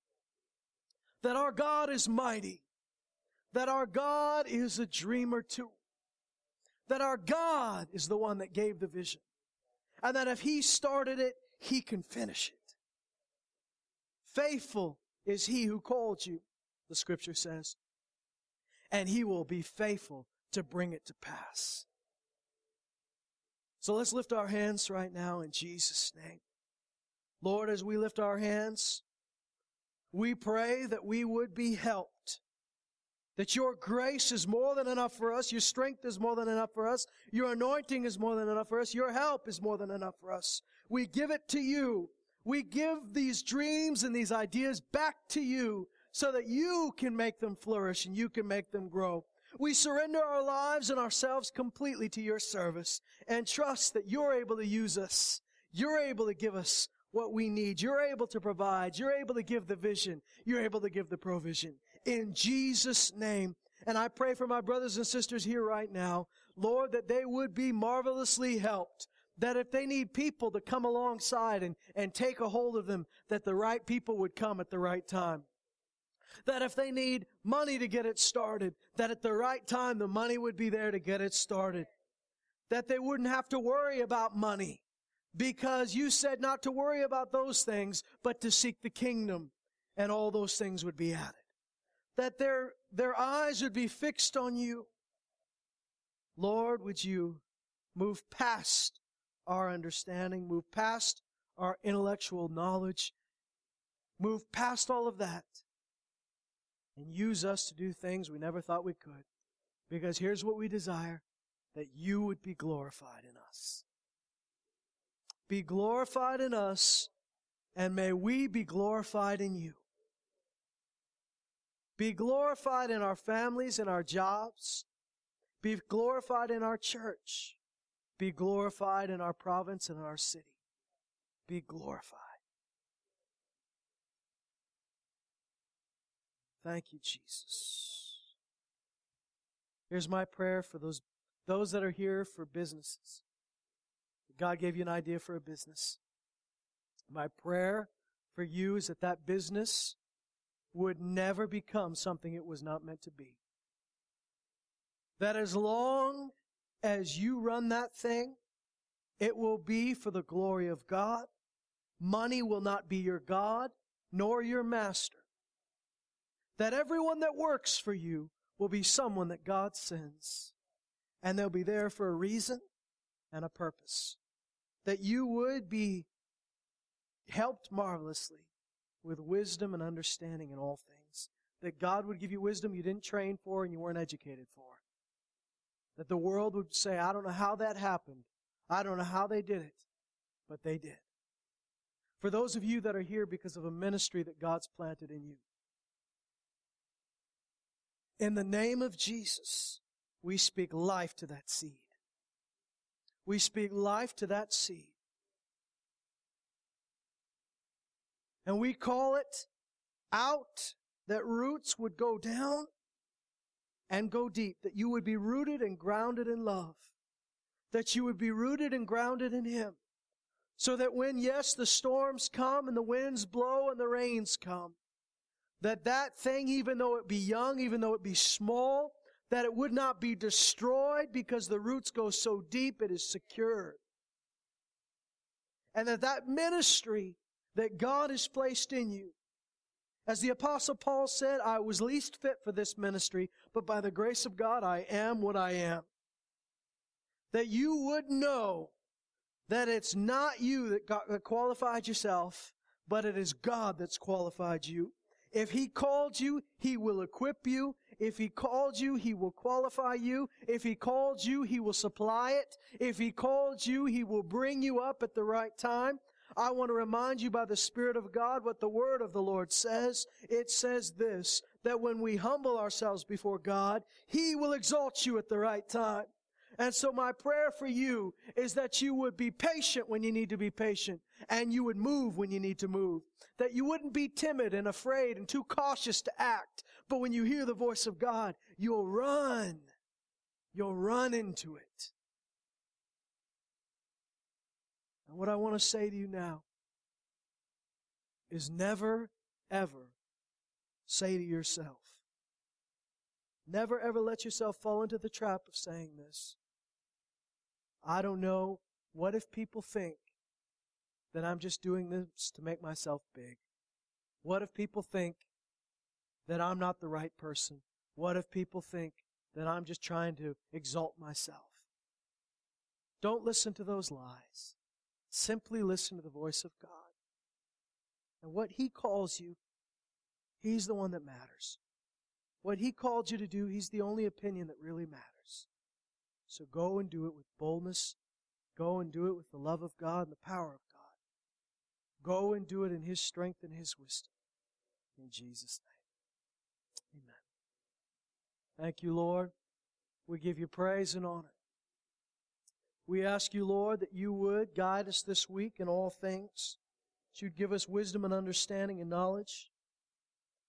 [SPEAKER 1] that our God is mighty, that our God is a dreamer too, that our God is the one that gave the vision, and that if He started it, He can finish it. Faithful is He who called you, the scripture says and he will be faithful to bring it to pass. So let's lift our hands right now in Jesus' name. Lord, as we lift our hands, we pray that we would be helped. That your grace is more than enough for us. Your strength is more than enough for us. Your anointing is more than enough for us. Your help is more than enough for us. We give it to you. We give these dreams and these ideas back to you so that you can make them flourish and you can make them grow. We surrender our lives and ourselves completely to your service and trust that you're able to use us. You're able to give us what we need. You're able to provide. You're able to give the vision. You're able to give the provision. In Jesus' name. And I pray for my brothers and sisters here right now, Lord, that they would be marvelously helped. That if they need people to come alongside and, and take a hold of them, that the right people would come at the right time. That if they need money to get it started, that at the right time the money would be there to get it started. That they wouldn't have to worry about money because you said not to worry about those things, but to seek the kingdom and all those things would be added. That their, their eyes would be fixed on you. Lord, would you move past our understanding, move past our intellectual knowledge, move past all of that, and use us to do things we never thought we could. Because here's what we desire that you would be glorified in us. Be glorified in us, and may we be glorified in you. Be glorified in our families and our jobs. Be glorified in our church. Be glorified in our province and in our city. Be glorified. Thank you, Jesus. Here's my prayer for those, those that are here for businesses. God gave you an idea for a business. My prayer for you is that that business would never become something it was not meant to be. That as long as you run that thing, it will be for the glory of God. Money will not be your God, nor your master. That everyone that works for you will be someone that God sends. And they'll be there for a reason and a purpose. That you would be helped marvelously with wisdom and understanding in all things. That God would give you wisdom you didn't train for and you weren't educated for. That the world would say, I don't know how that happened. I don't know how they did it, but they did. For those of you that are here because of a ministry that God's planted in you, in the name of Jesus, we speak life to that seed. We speak life to that seed. And we call it out that roots would go down and go deep, that you would be rooted and grounded in love, that you would be rooted and grounded in Him. So that when, yes, the storms come and the winds blow and the rains come, that that thing, even though it be young, even though it be small, that it would not be destroyed because the roots go so deep it is secured. And that that ministry that God has placed in you. As the apostle Paul said, I was least fit for this ministry, but by the grace of God, I am what I am. That you would know that it's not you that, got, qualified yourself, but it is God that's qualified you. If He called you, He will equip you. If He called you, He will qualify you. If He called you, He will supply it. If He called you, He will bring you up at the right time. I want to remind you by the Spirit of God what the Word of the Lord says. It says this, that when we humble ourselves before God, He will exalt you at the right time. And so my prayer for you is that you would be patient when you need to be patient and you would move when you need to move. That you wouldn't be timid and afraid and too cautious to act. But when you hear the voice of God, you'll run. You'll run into it. And what I want to say to you now is never, ever say to yourself, never ever let yourself fall into the trap of saying this. I don't know. What if people think that I'm just doing this to make myself big? What if people think that I'm not the right person? What if people think that I'm just trying to exalt myself? Don't listen to those lies. Simply listen to the voice of God. And what He calls you, He's the one that matters. What He called you to do, He's the only opinion that really matters. So go and do it with boldness. Go and do it with the love of God and the power of God. Go and do it in His strength and His wisdom. In Jesus' name. Amen. Thank you, Lord. We give you praise and honor. We ask you, Lord, that you would guide us this week in all things. That you'd give us wisdom and understanding and knowledge.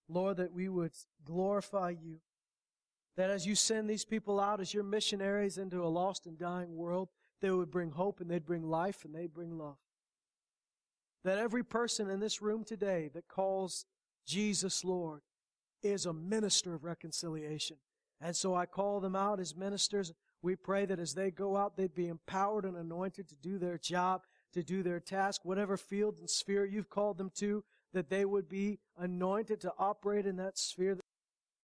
[SPEAKER 1] Lord, that we would glorify you. That as you send these people out as your missionaries into a lost and dying world, they would bring hope and they'd bring life and they'd bring love. That every person in this room today that calls Jesus Lord is a minister of reconciliation. And so I call them out as ministers. We pray that as they go out, they'd be empowered and anointed to do their job, to do their task, whatever field and sphere you've called them to, that they would be anointed to operate in that sphere.